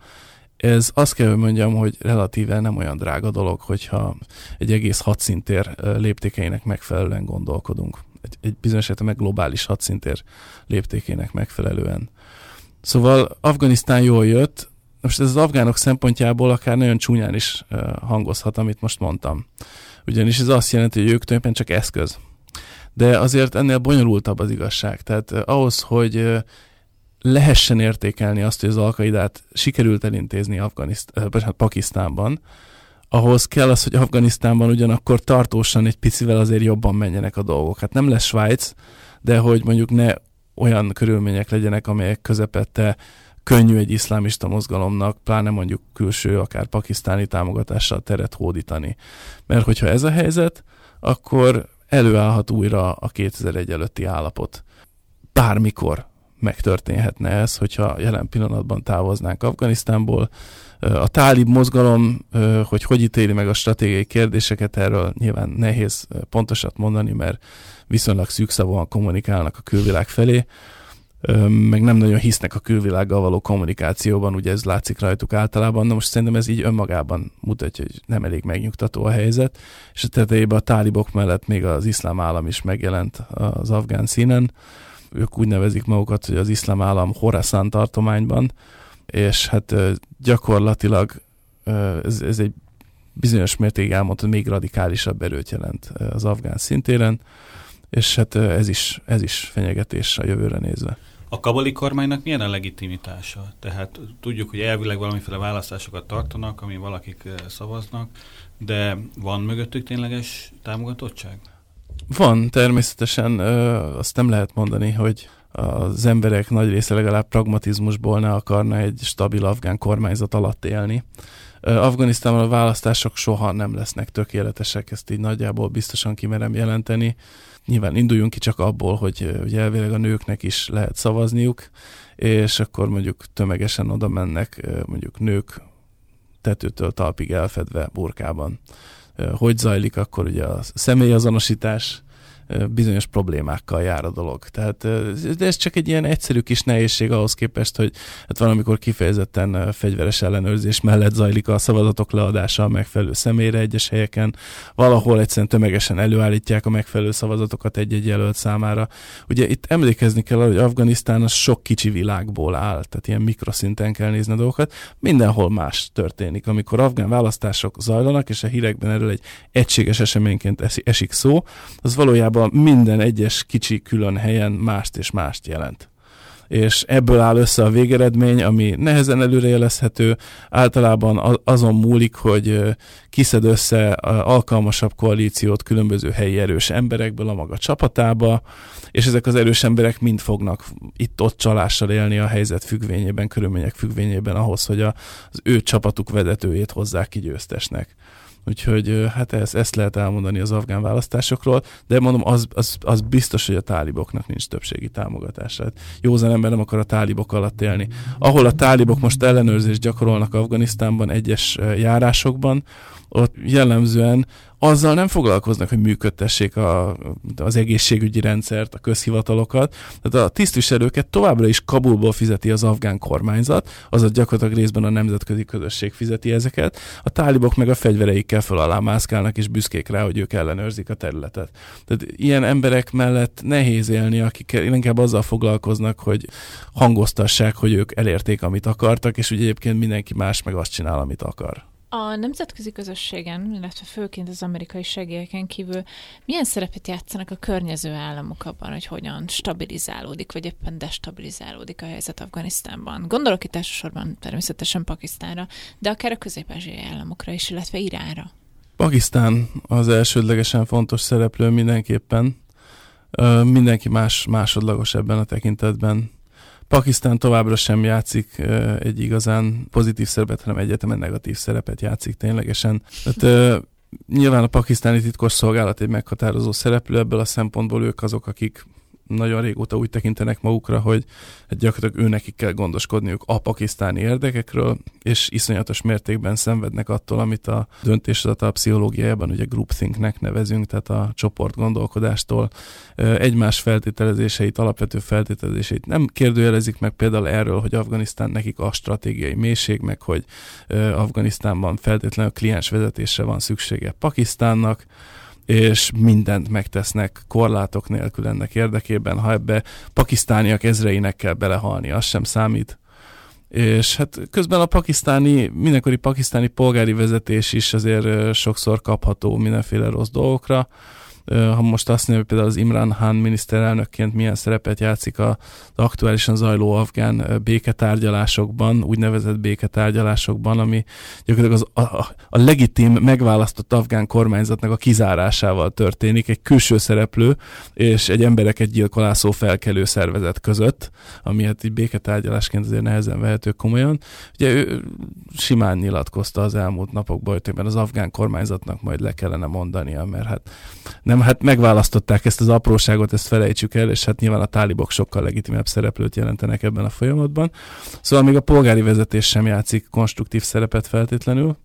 Ez azt kell, hogy mondjam, hogy relatíve nem olyan drága dolog, hogyha egy egész hadszintér léptékeinek megfelelően gondolkodunk. Egy, egy bizonyos meg globális hadszintér léptékének megfelelően. Szóval Afganisztán jól jött, most ez az afgánok szempontjából akár nagyon csúnyán is hangozhat, amit most mondtam. Ugyanis ez azt jelenti, hogy ők tulajdonképpen csak eszköz. De azért ennél bonyolultabb az igazság. Tehát ahhoz, hogy lehessen értékelni azt, hogy az alkaidát sikerült elintézni Afganiszt, hát Pakisztánban, ahhoz kell az, hogy Afganisztánban ugyanakkor tartósan egy picivel azért jobban menjenek a dolgok. Hát nem lesz Svájc, de hogy mondjuk ne olyan körülmények legyenek, amelyek közepette könnyű egy iszlámista mozgalomnak, pláne mondjuk külső, akár pakisztáni támogatással teret hódítani. Mert hogyha ez a helyzet, akkor előállhat újra a 2001 előtti állapot. Bármikor megtörténhetne ez, hogyha jelen pillanatban távoznánk Afganisztánból. A tálib mozgalom, hogy hogy ítéli meg a stratégiai kérdéseket, erről nyilván nehéz pontosat mondani, mert viszonylag szűkszavúan kommunikálnak a külvilág felé, meg nem nagyon hisznek a külvilággal való kommunikációban, ugye ez látszik rajtuk általában, na most szerintem ez így önmagában mutatja, hogy nem elég megnyugtató a helyzet, és a tetejében a tálibok mellett még az iszlám állam is megjelent az afgán színen, ők úgy nevezik magukat, hogy az iszlám állam Horaszán tartományban, és hát gyakorlatilag ez, ez egy bizonyos mértékig elmondta, még radikálisabb erőt jelent az afgán szintéren, és hát ez is, ez is fenyegetés a jövőre nézve. A kabali kormánynak milyen a legitimitása? Tehát tudjuk, hogy elvileg valamiféle választásokat tartanak, ami valakik szavaznak, de van mögöttük tényleges támogatottság? Van, természetesen azt nem lehet mondani, hogy az emberek nagy része legalább pragmatizmusból ne akarna egy stabil afgán kormányzat alatt élni. Afganisztánban a választások soha nem lesznek tökéletesek, ezt így nagyjából biztosan kimerem jelenteni. Nyilván induljunk ki csak abból, hogy, hogy elvileg a nőknek is lehet szavazniuk, és akkor mondjuk tömegesen oda mennek mondjuk nők tetőtől talpig elfedve burkában hogy zajlik, akkor ugye a személyazonosítás bizonyos problémákkal jár a dolog. Tehát de ez csak egy ilyen egyszerű kis nehézség ahhoz képest, hogy hát valamikor kifejezetten fegyveres ellenőrzés mellett zajlik a szavazatok leadása a megfelelő személyre egyes helyeken, valahol egyszerűen tömegesen előállítják a megfelelő szavazatokat egy-egy jelölt számára. Ugye itt emlékezni kell, hogy Afganisztán az sok kicsi világból áll, tehát ilyen mikroszinten kell nézni a dolgokat. Mindenhol más történik. Amikor afgán választások zajlanak, és a hírekben erről egy egységes eseményként esik szó, az valójában valójában minden egyes kicsi külön helyen mást és mást jelent. És ebből áll össze a végeredmény, ami nehezen előrejelezhető, általában azon múlik, hogy kiszed össze alkalmasabb koalíciót különböző helyi erős emberekből a maga csapatába, és ezek az erős emberek mind fognak itt-ott csalással élni a helyzet függvényében, körülmények függvényében ahhoz, hogy az ő csapatuk vezetőjét hozzák ki győztesnek. Úgyhogy hát ezt, ezt lehet elmondani az afgán választásokról, de mondom, az, az, az biztos, hogy a táliboknak nincs többségi támogatása. Hát józan ember nem akar a tálibok alatt élni. Ahol a tálibok most ellenőrzést gyakorolnak Afganisztánban egyes járásokban, ott jellemzően azzal nem foglalkoznak, hogy működtessék a, az egészségügyi rendszert, a közhivatalokat. Tehát a tisztviselőket továbbra is Kabulból fizeti az afgán kormányzat, azaz gyakorlatilag részben a nemzetközi közösség fizeti ezeket. A tálibok meg a fegyvereikkel fel alá mászkálnak, és büszkék rá, hogy ők ellenőrzik a területet. Tehát ilyen emberek mellett nehéz élni, akik inkább azzal foglalkoznak, hogy hangoztassák, hogy ők elérték, amit akartak, és ugye egyébként mindenki más meg azt csinál, amit akar. A nemzetközi közösségen, illetve főként az amerikai segélyeken kívül milyen szerepet játszanak a környező államok abban, hogy hogyan stabilizálódik, vagy éppen destabilizálódik a helyzet Afganisztánban? Gondolok itt elsősorban természetesen Pakisztánra, de akár a közép államokra is, illetve Iránra. Pakisztán az elsődlegesen fontos szereplő mindenképpen. Mindenki más másodlagos ebben a tekintetben Pakisztán továbbra sem játszik egy igazán pozitív szerepet, hanem egyetemen negatív szerepet játszik ténylegesen. Tehát, nyilván a pakisztáni titkos szolgálat egy meghatározó szereplő, ebből a szempontból ők azok, akik nagyon régóta úgy tekintenek magukra, hogy gyakorlatilag őnekik kell gondoskodniuk a pakisztáni érdekekről, és iszonyatos mértékben szenvednek attól, amit a döntéshozatal pszichológiájában ugye groupthinknek nevezünk, tehát a csoport gondolkodástól. Egymás feltételezéseit, alapvető feltételezéseit nem kérdőjelezik meg például erről, hogy Afganisztán nekik a stratégiai mélység, meg hogy Afganisztánban feltétlenül kliens vezetésre van szüksége Pakisztánnak, és mindent megtesznek korlátok nélkül ennek érdekében, ha ebbe pakisztániak ezreinek kell belehalni, az sem számít. És hát közben a pakisztáni, mindenkori pakisztáni polgári vezetés is azért sokszor kapható mindenféle rossz dolgokra, ha most azt mondja, hogy például az Imran Khan miniszterelnökként milyen szerepet játszik az aktuálisan zajló afgán béketárgyalásokban, úgynevezett béketárgyalásokban, ami gyakorlatilag az, a, a legitim megválasztott afgán kormányzatnak a kizárásával történik, egy külső szereplő és egy embereket gyilkolászó felkelő szervezet között, ami hát így béketárgyalásként azért nehezen vehető komolyan. Ugye ő simán nyilatkozta az elmúlt napokban, hogy az afgán kormányzatnak majd le kellene mondania, mert hát nem hanem hát megválasztották ezt az apróságot, ezt felejtsük el, és hát nyilván a tálibok sokkal legitimebb szereplőt jelentenek ebben a folyamatban. Szóval még a polgári vezetés sem játszik konstruktív szerepet feltétlenül.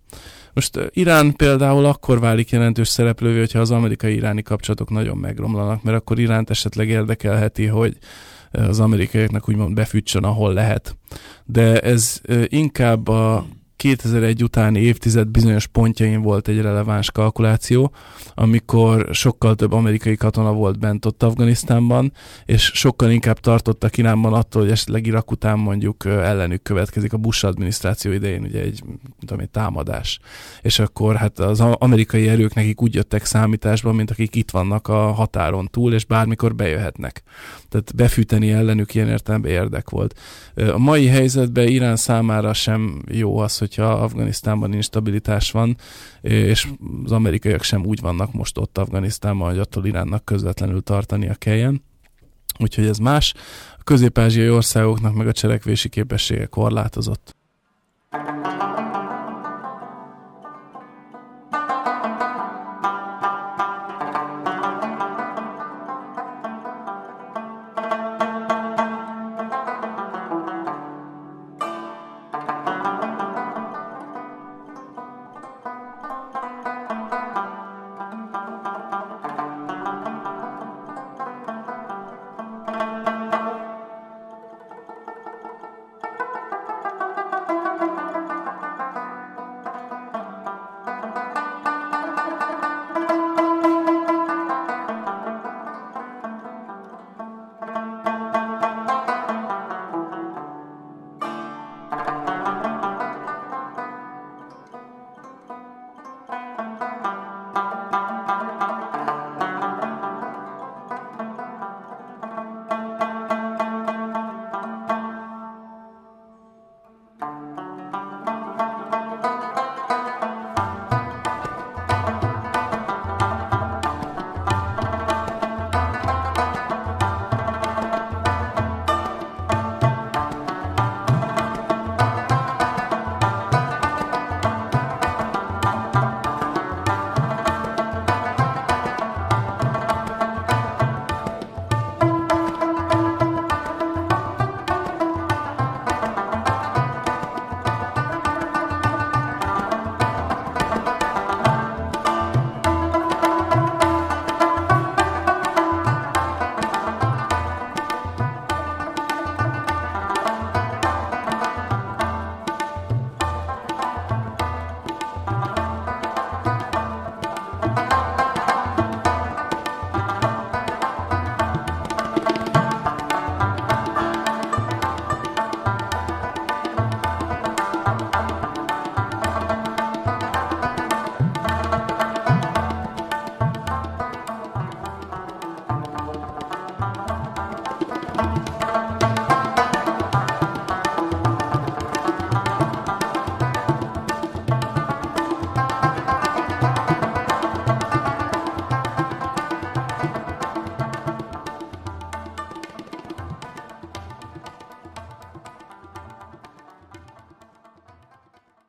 Most Irán például akkor válik jelentős szereplővé, hogyha az amerikai-iráni kapcsolatok nagyon megromlanak, mert akkor Iránt esetleg érdekelheti, hogy az amerikaiaknak úgymond befűtsön, ahol lehet. De ez inkább a 2001 utáni évtized bizonyos pontjain volt egy releváns kalkuláció, amikor sokkal több amerikai katona volt bent ott Afganisztánban, és sokkal inkább tartottak Iránban attól, hogy esetleg Irak után mondjuk ellenük következik a Bush adminisztráció idején ugye egy, tudom, egy támadás. És akkor hát az amerikai erők nekik úgy jöttek számításba, mint akik itt vannak a határon túl, és bármikor bejöhetnek. Tehát befűteni ellenük ilyen értelemben érdek volt. A mai helyzetben Irán számára sem jó az, hogyha Afganisztánban instabilitás van, és az amerikaiak sem úgy vannak most ott Afganisztánban, hogy attól Iránnak közvetlenül tartania kelljen. Úgyhogy ez más. A közép-ázsiai országoknak meg a cselekvési képessége korlátozott.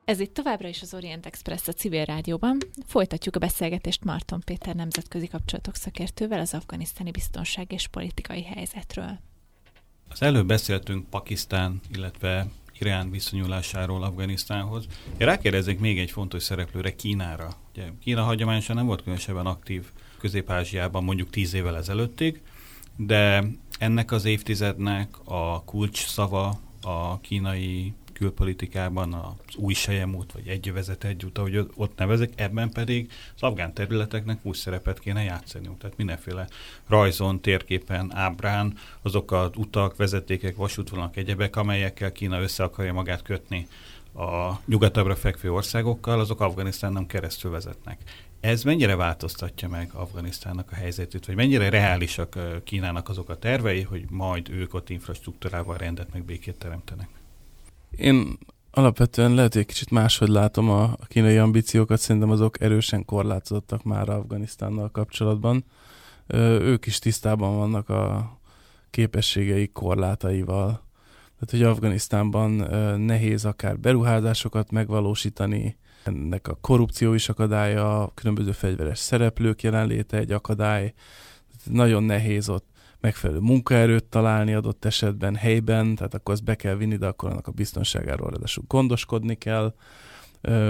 Ez itt továbbra is az Orient Express a civil rádióban. Folytatjuk a beszélgetést Marton Péter nemzetközi kapcsolatok szakértővel az afganisztáni biztonság és politikai helyzetről. Az előbb beszéltünk Pakisztán, illetve Irán viszonyulásáról Afganisztánhoz. Én még egy fontos szereplőre, Kínára. Ugye, Kína hagyományosan nem volt különösebben aktív Közép-Ázsiában mondjuk tíz évvel ezelőttig, de ennek az évtizednek a kulcs szava a kínai külpolitikában az új sejemút, vagy egy vezet egy út, ahogy ott nevezek, ebben pedig az afgán területeknek új szerepet kéne játszani. Tehát mindenféle rajzon, térképen, ábrán, azok az utak, vezetékek, vasútvonalak, egyebek, amelyekkel Kína össze akarja magát kötni a nyugatabbra fekvő országokkal, azok Afganisztánon keresztül vezetnek. Ez mennyire változtatja meg Afganisztánnak a helyzetét, vagy mennyire reálisak Kínának azok a tervei, hogy majd ők ott infrastruktúrával rendet meg békét teremtenek? Én alapvetően lehet, hogy egy kicsit máshogy látom a, kínai ambíciókat, szerintem azok erősen korlátozottak már Afganisztánnal kapcsolatban. Ö, ők is tisztában vannak a képességeik korlátaival. Tehát, hogy Afganisztánban ö, nehéz akár beruházásokat megvalósítani, ennek a korrupció is akadálya, a különböző fegyveres szereplők jelenléte egy akadály. Nagyon nehéz ott megfelelő munkaerőt találni adott esetben helyben, tehát akkor ezt be kell vinni, de akkor annak a biztonságáról ráadásul gondoskodni kell.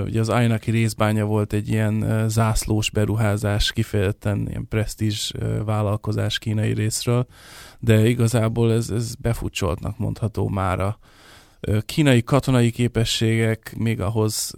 Ugye az Ajnaki részbánya volt egy ilyen zászlós beruházás, kifejezetten ilyen presztízs vállalkozás kínai részről, de igazából ez, ez befutcsoltnak mondható már a kínai katonai képességek még ahhoz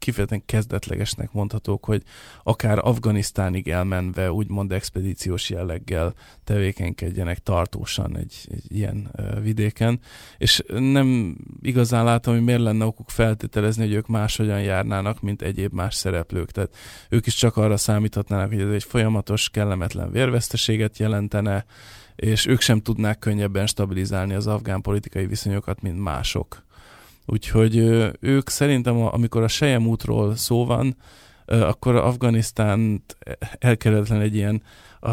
kifejezetten kezdetlegesnek mondhatók, hogy akár Afganisztánig elmenve úgymond expedíciós jelleggel tevékenykedjenek tartósan egy, egy ilyen vidéken, és nem igazán látom, hogy miért lenne okuk feltételezni, hogy ők máshogyan járnának, mint egyéb más szereplők. Tehát ők is csak arra számíthatnának, hogy ez egy folyamatos, kellemetlen vérveszteséget jelentene, és ők sem tudnák könnyebben stabilizálni az afgán politikai viszonyokat, mint mások. Úgyhogy ők szerintem, amikor a Sejem útról szó van, akkor Afganisztánt elkerületlen egy ilyen a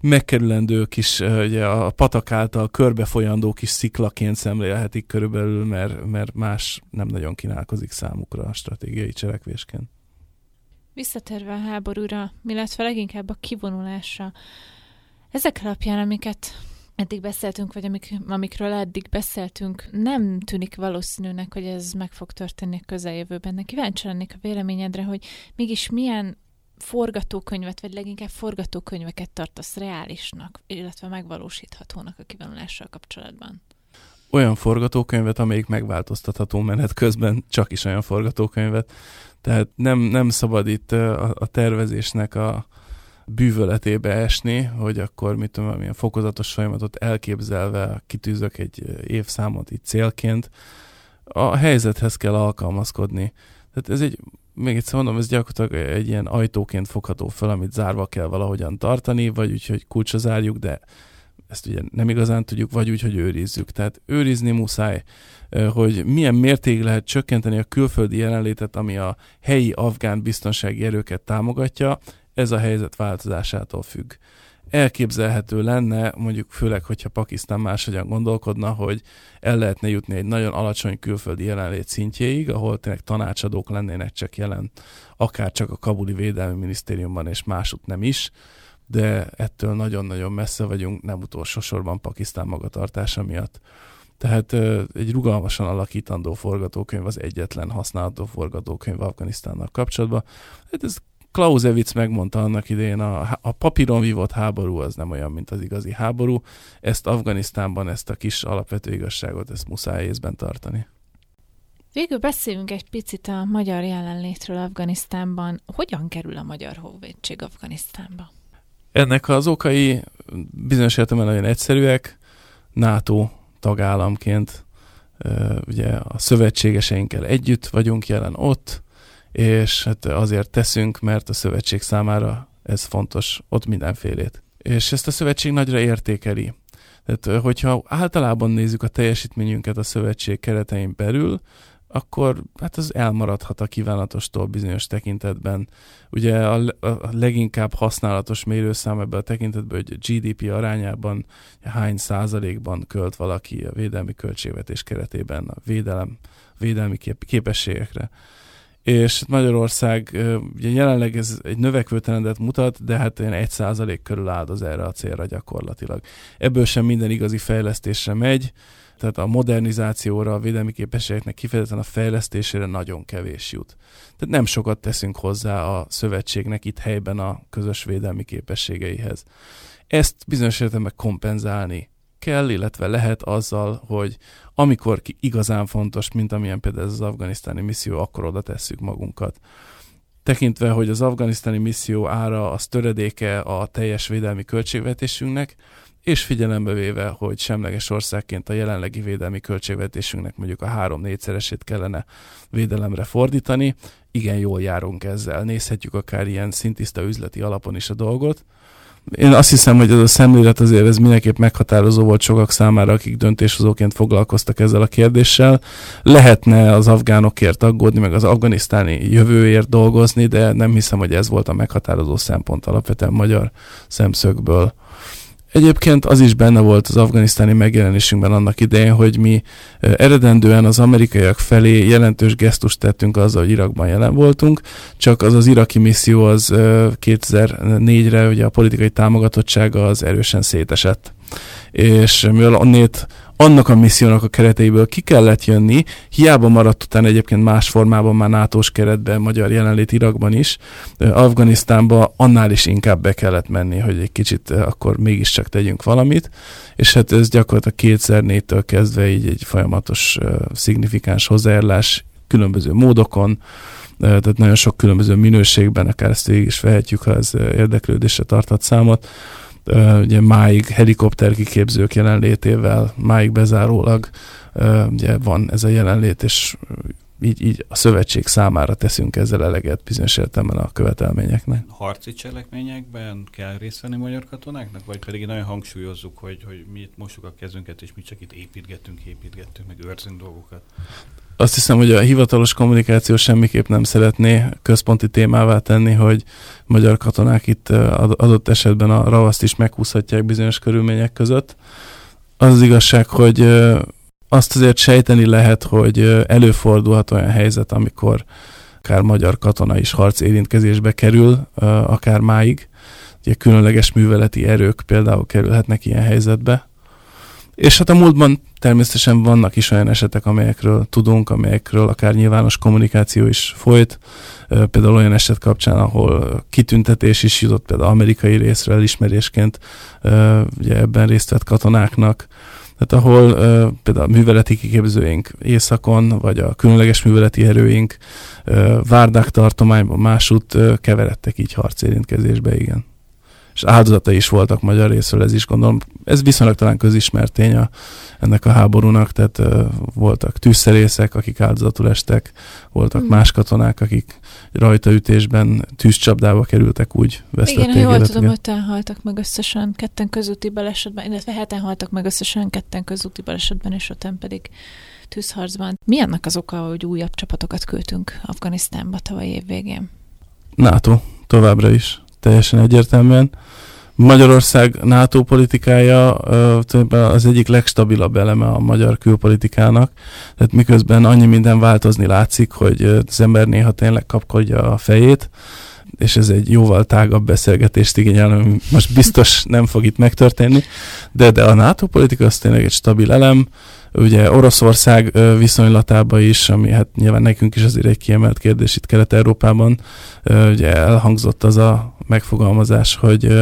megkerülendő kis, ugye a patak által körbefolyandó kis sziklaként szemlélhetik körülbelül, mert, mert más nem nagyon kínálkozik számukra a stratégiai cselekvésként. Visszatérve a háborúra, illetve leginkább a kivonulásra, ezek alapján, amiket eddig beszéltünk, vagy amik, amikről eddig beszéltünk, nem tűnik valószínűnek, hogy ez meg fog történni a közeljövőben. De kíváncsi lennék a véleményedre, hogy mégis milyen forgatókönyvet, vagy leginkább forgatókönyveket tartasz reálisnak, illetve megvalósíthatónak a kivonulással kapcsolatban? Olyan forgatókönyvet, amelyik megváltoztatható menet közben, csak is olyan forgatókönyvet. Tehát nem, nem szabad itt a, a tervezésnek a, bűvöletébe esni, hogy akkor mit tudom, milyen fokozatos folyamatot elképzelve kitűzök egy évszámot itt célként, a helyzethez kell alkalmazkodni. Tehát ez egy, még egyszer mondom, ez gyakorlatilag egy ilyen ajtóként fogható fel, amit zárva kell valahogyan tartani, vagy úgy, hogy kulcsra zárjuk, de ezt ugye nem igazán tudjuk, vagy úgy, hogy őrizzük. Tehát őrizni muszáj, hogy milyen mértékig lehet csökkenteni a külföldi jelenlétet, ami a helyi afgán biztonsági erőket támogatja, ez a helyzet változásától függ. Elképzelhető lenne, mondjuk főleg, hogyha Pakisztán máshogyan gondolkodna, hogy el lehetne jutni egy nagyon alacsony külföldi jelenlét szintjéig, ahol tényleg tanácsadók lennének csak jelen, akár csak a Kabuli Védelmi Minisztériumban és másút nem is, de ettől nagyon-nagyon messze vagyunk, nem utolsó sorban Pakisztán magatartása miatt. Tehát egy rugalmasan alakítandó forgatókönyv az egyetlen használható forgatókönyv Afganisztánnal kapcsolatban. Hát ez Clausewitz megmondta annak idején, a, a papíron vívott háború az nem olyan, mint az igazi háború. Ezt Afganisztánban, ezt a kis alapvető igazságot, ezt muszáj észben tartani. Végül beszéljünk egy picit a magyar jelenlétről Afganisztánban. Hogyan kerül a magyar honvédség Afganisztánba? Ennek az okai bizonyos értelemben nagyon egyszerűek. NATO tagállamként ugye a szövetségeseinkkel együtt vagyunk jelen ott, és hát azért teszünk, mert a szövetség számára ez fontos, ott mindenfélét És ezt a szövetség nagyra értékeli. Tehát, hogyha általában nézzük a teljesítményünket a szövetség keretein belül, akkor hát az elmaradhat a kívánatostól bizonyos tekintetben. Ugye a, a leginkább használatos mérőszám ebben a tekintetben, hogy GDP arányában hány százalékban költ valaki a védelmi költségvetés keretében a védelem, védelmi kép, képességekre. És Magyarország ugye jelenleg ez egy növekvő trendet mutat, de hát egy százalék körül áldoz erre a célra gyakorlatilag. Ebből sem minden igazi fejlesztésre megy, tehát a modernizációra, a védelmi képességeknek kifejezetten a fejlesztésére nagyon kevés jut. Tehát nem sokat teszünk hozzá a szövetségnek itt helyben a közös védelmi képességeihez. Ezt bizonyos értelemben kompenzálni kell, illetve lehet azzal, hogy amikor igazán fontos, mint amilyen például ez az afganisztáni misszió, akkor oda tesszük magunkat. Tekintve, hogy az afganisztáni misszió ára az töredéke a teljes védelmi költségvetésünknek, és figyelembe véve, hogy semleges országként a jelenlegi védelmi költségvetésünknek mondjuk a három-négyszeresét kellene védelemre fordítani, igen jól járunk ezzel. Nézhetjük akár ilyen szintiszta üzleti alapon is a dolgot. Én azt hiszem, hogy ez a szemlélet azért ez mindenképp meghatározó volt sokak számára, akik döntéshozóként foglalkoztak ezzel a kérdéssel. Lehetne az afgánokért aggódni, meg az afganisztáni jövőért dolgozni, de nem hiszem, hogy ez volt a meghatározó szempont alapvetően magyar szemszögből. Egyébként az is benne volt az afganisztáni megjelenésünkben annak idején, hogy mi eredendően az amerikaiak felé jelentős gesztust tettünk azzal, hogy Irakban jelen voltunk, csak az az iraki misszió az 2004-re ugye a politikai támogatottsága az erősen szétesett. És mivel onnét annak a missziónak a kereteiből ki kellett jönni, hiába maradt utána egyébként más formában már nato keretben, magyar jelenlét Irakban is, Afganisztánba annál is inkább be kellett menni, hogy egy kicsit akkor mégiscsak tegyünk valamit, és hát ez gyakorlatilag 2004-től kezdve így egy folyamatos szignifikáns hozzájárulás különböző módokon, tehát nagyon sok különböző minőségben, akár ezt végig is vehetjük, ha ez érdeklődésre tartott számot, ugye máig helikopterkiképzők jelenlétével, máig bezárólag ugye van ez a jelenlét, és így, így a szövetség számára teszünk ezzel eleget bizonyos értelemben a követelményeknek. Harci cselekményekben kell részt venni magyar katonáknak, vagy pedig nagyon hangsúlyozzuk, hogy, hogy mi itt mosuk a kezünket, és mi csak itt építgetünk, építgetünk, meg őrzünk dolgokat? Azt hiszem, hogy a hivatalos kommunikáció semmiképp nem szeretné központi témává tenni, hogy magyar katonák itt adott esetben a ravaszt is meghúzhatják bizonyos körülmények között. Az az igazság, hogy azt azért sejteni lehet, hogy előfordulhat olyan helyzet, amikor akár magyar katona is harc érintkezésbe kerül, akár máig. Ugye különleges műveleti erők például kerülhetnek ilyen helyzetbe. És hát a múltban természetesen vannak is olyan esetek, amelyekről tudunk, amelyekről akár nyilvános kommunikáció is folyt. Például olyan eset kapcsán, ahol kitüntetés is jutott például amerikai részre elismerésként ugye ebben részt vett katonáknak. Tehát ahol például a műveleti kiképzőink északon, vagy a különleges műveleti erőink Várdák tartományban másút keveredtek így harcérintkezésbe, igen és áldozatai is voltak magyar részről, ez is gondolom. Ez viszonylag talán közismert tény a, ennek a háborúnak, tehát uh, voltak tűzszerészek, akik áldozatul estek, voltak hmm. más katonák, akik rajtaütésben tűzcsapdába kerültek, úgy vesztették Igen, jól tudom, öten haltak meg összesen ketten közúti balesetben, illetve heten haltak meg összesen ketten közúti balesetben, és öten pedig tűzharcban. Mi annak az oka, hogy újabb csapatokat küldtünk Afganisztánba tavaly év végén? NATO, továbbra is teljesen egyértelműen. Magyarország NATO politikája az egyik legstabilabb eleme a magyar külpolitikának, tehát miközben annyi minden változni látszik, hogy az ember néha tényleg kapkodja a fejét, és ez egy jóval tágabb beszélgetést igényel, ami most biztos nem fog itt megtörténni, de, de a NATO politika az tényleg egy stabil elem, ugye Oroszország viszonylatában is, ami hát nyilván nekünk is azért egy kiemelt kérdés itt Kelet-Európában, ugye elhangzott az a megfogalmazás, hogy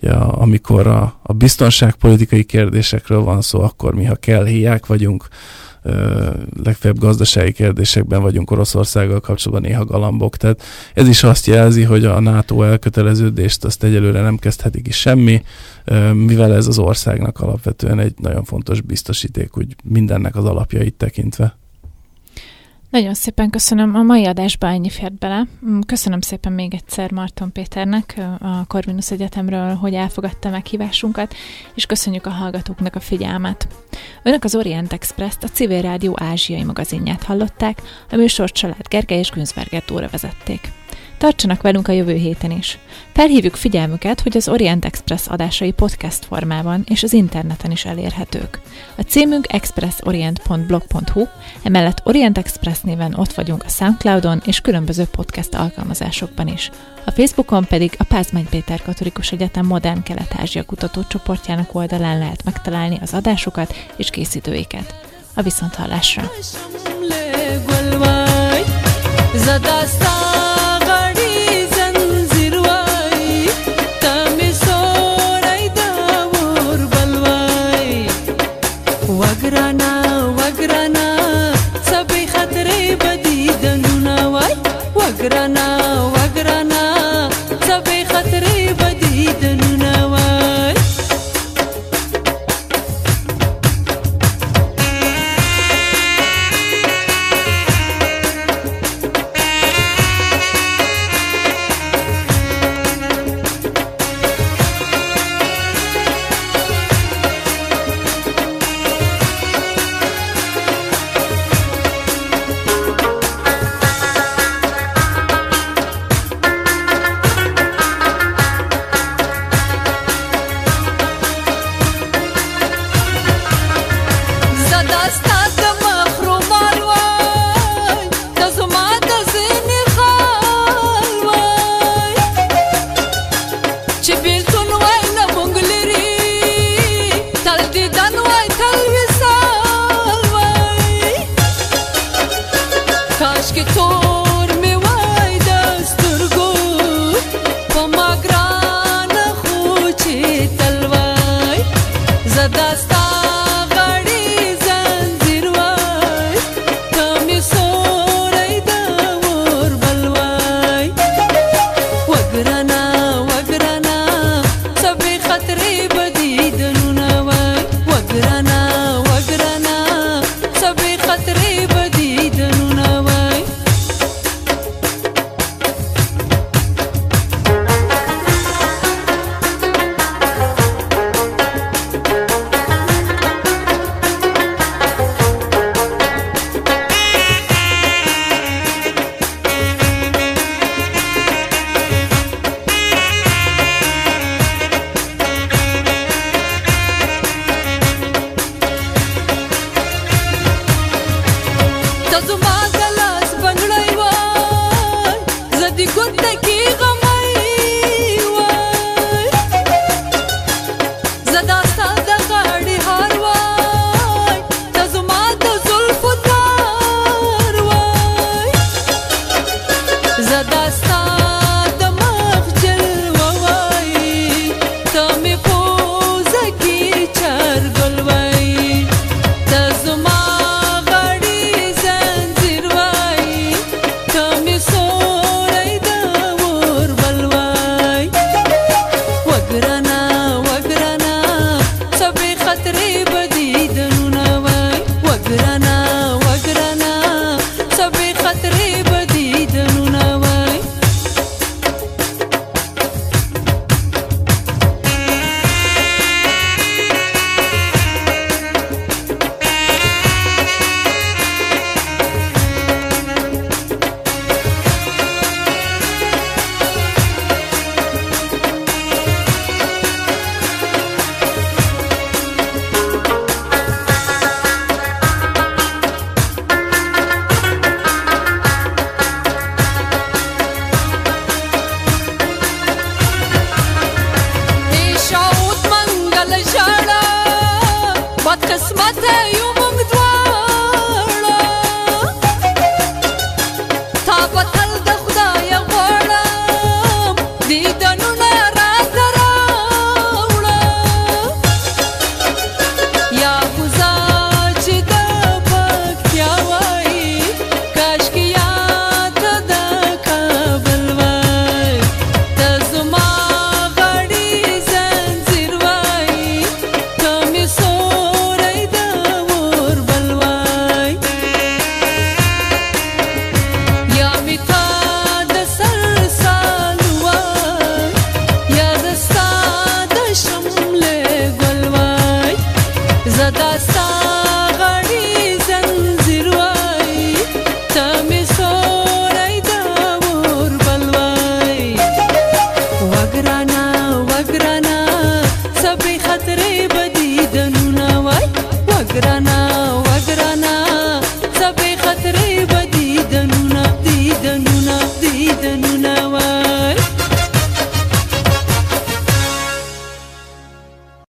ja, amikor a, a biztonságpolitikai kérdésekről van szó, akkor mi, ha kell, hiák vagyunk, legfeljebb gazdasági kérdésekben vagyunk Oroszországgal kapcsolatban néha galambok. Tehát ez is azt jelzi, hogy a NATO elköteleződést azt egyelőre nem kezdhetik is semmi, mivel ez az országnak alapvetően egy nagyon fontos biztosíték, hogy mindennek az alapjait tekintve. Nagyon szépen köszönöm. A mai adásba ennyi fért bele. Mm, köszönöm szépen még egyszer Marton Péternek a Corvinus Egyetemről, hogy elfogadta meghívásunkat, és köszönjük a hallgatóknak a figyelmet. Önök az Orient Express-t, a Civil Rádió ázsiai magazinját hallották, a műsor család Gergely és Günzberger Tóra vezették. Tartsanak velünk a jövő héten is. Felhívjuk figyelmüket, hogy az Orient Express adásai podcast formában és az interneten is elérhetők. A címünk expressorient.blog.hu, emellett Orient Express néven ott vagyunk a Soundcloudon és különböző podcast alkalmazásokban is. A Facebookon pedig a Pázmány Péter Katolikus Egyetem Modern Kelet-Ázsia kutatócsoportjának oldalán lehet megtalálni az adásokat és készítőiket. A viszonthallásra! Te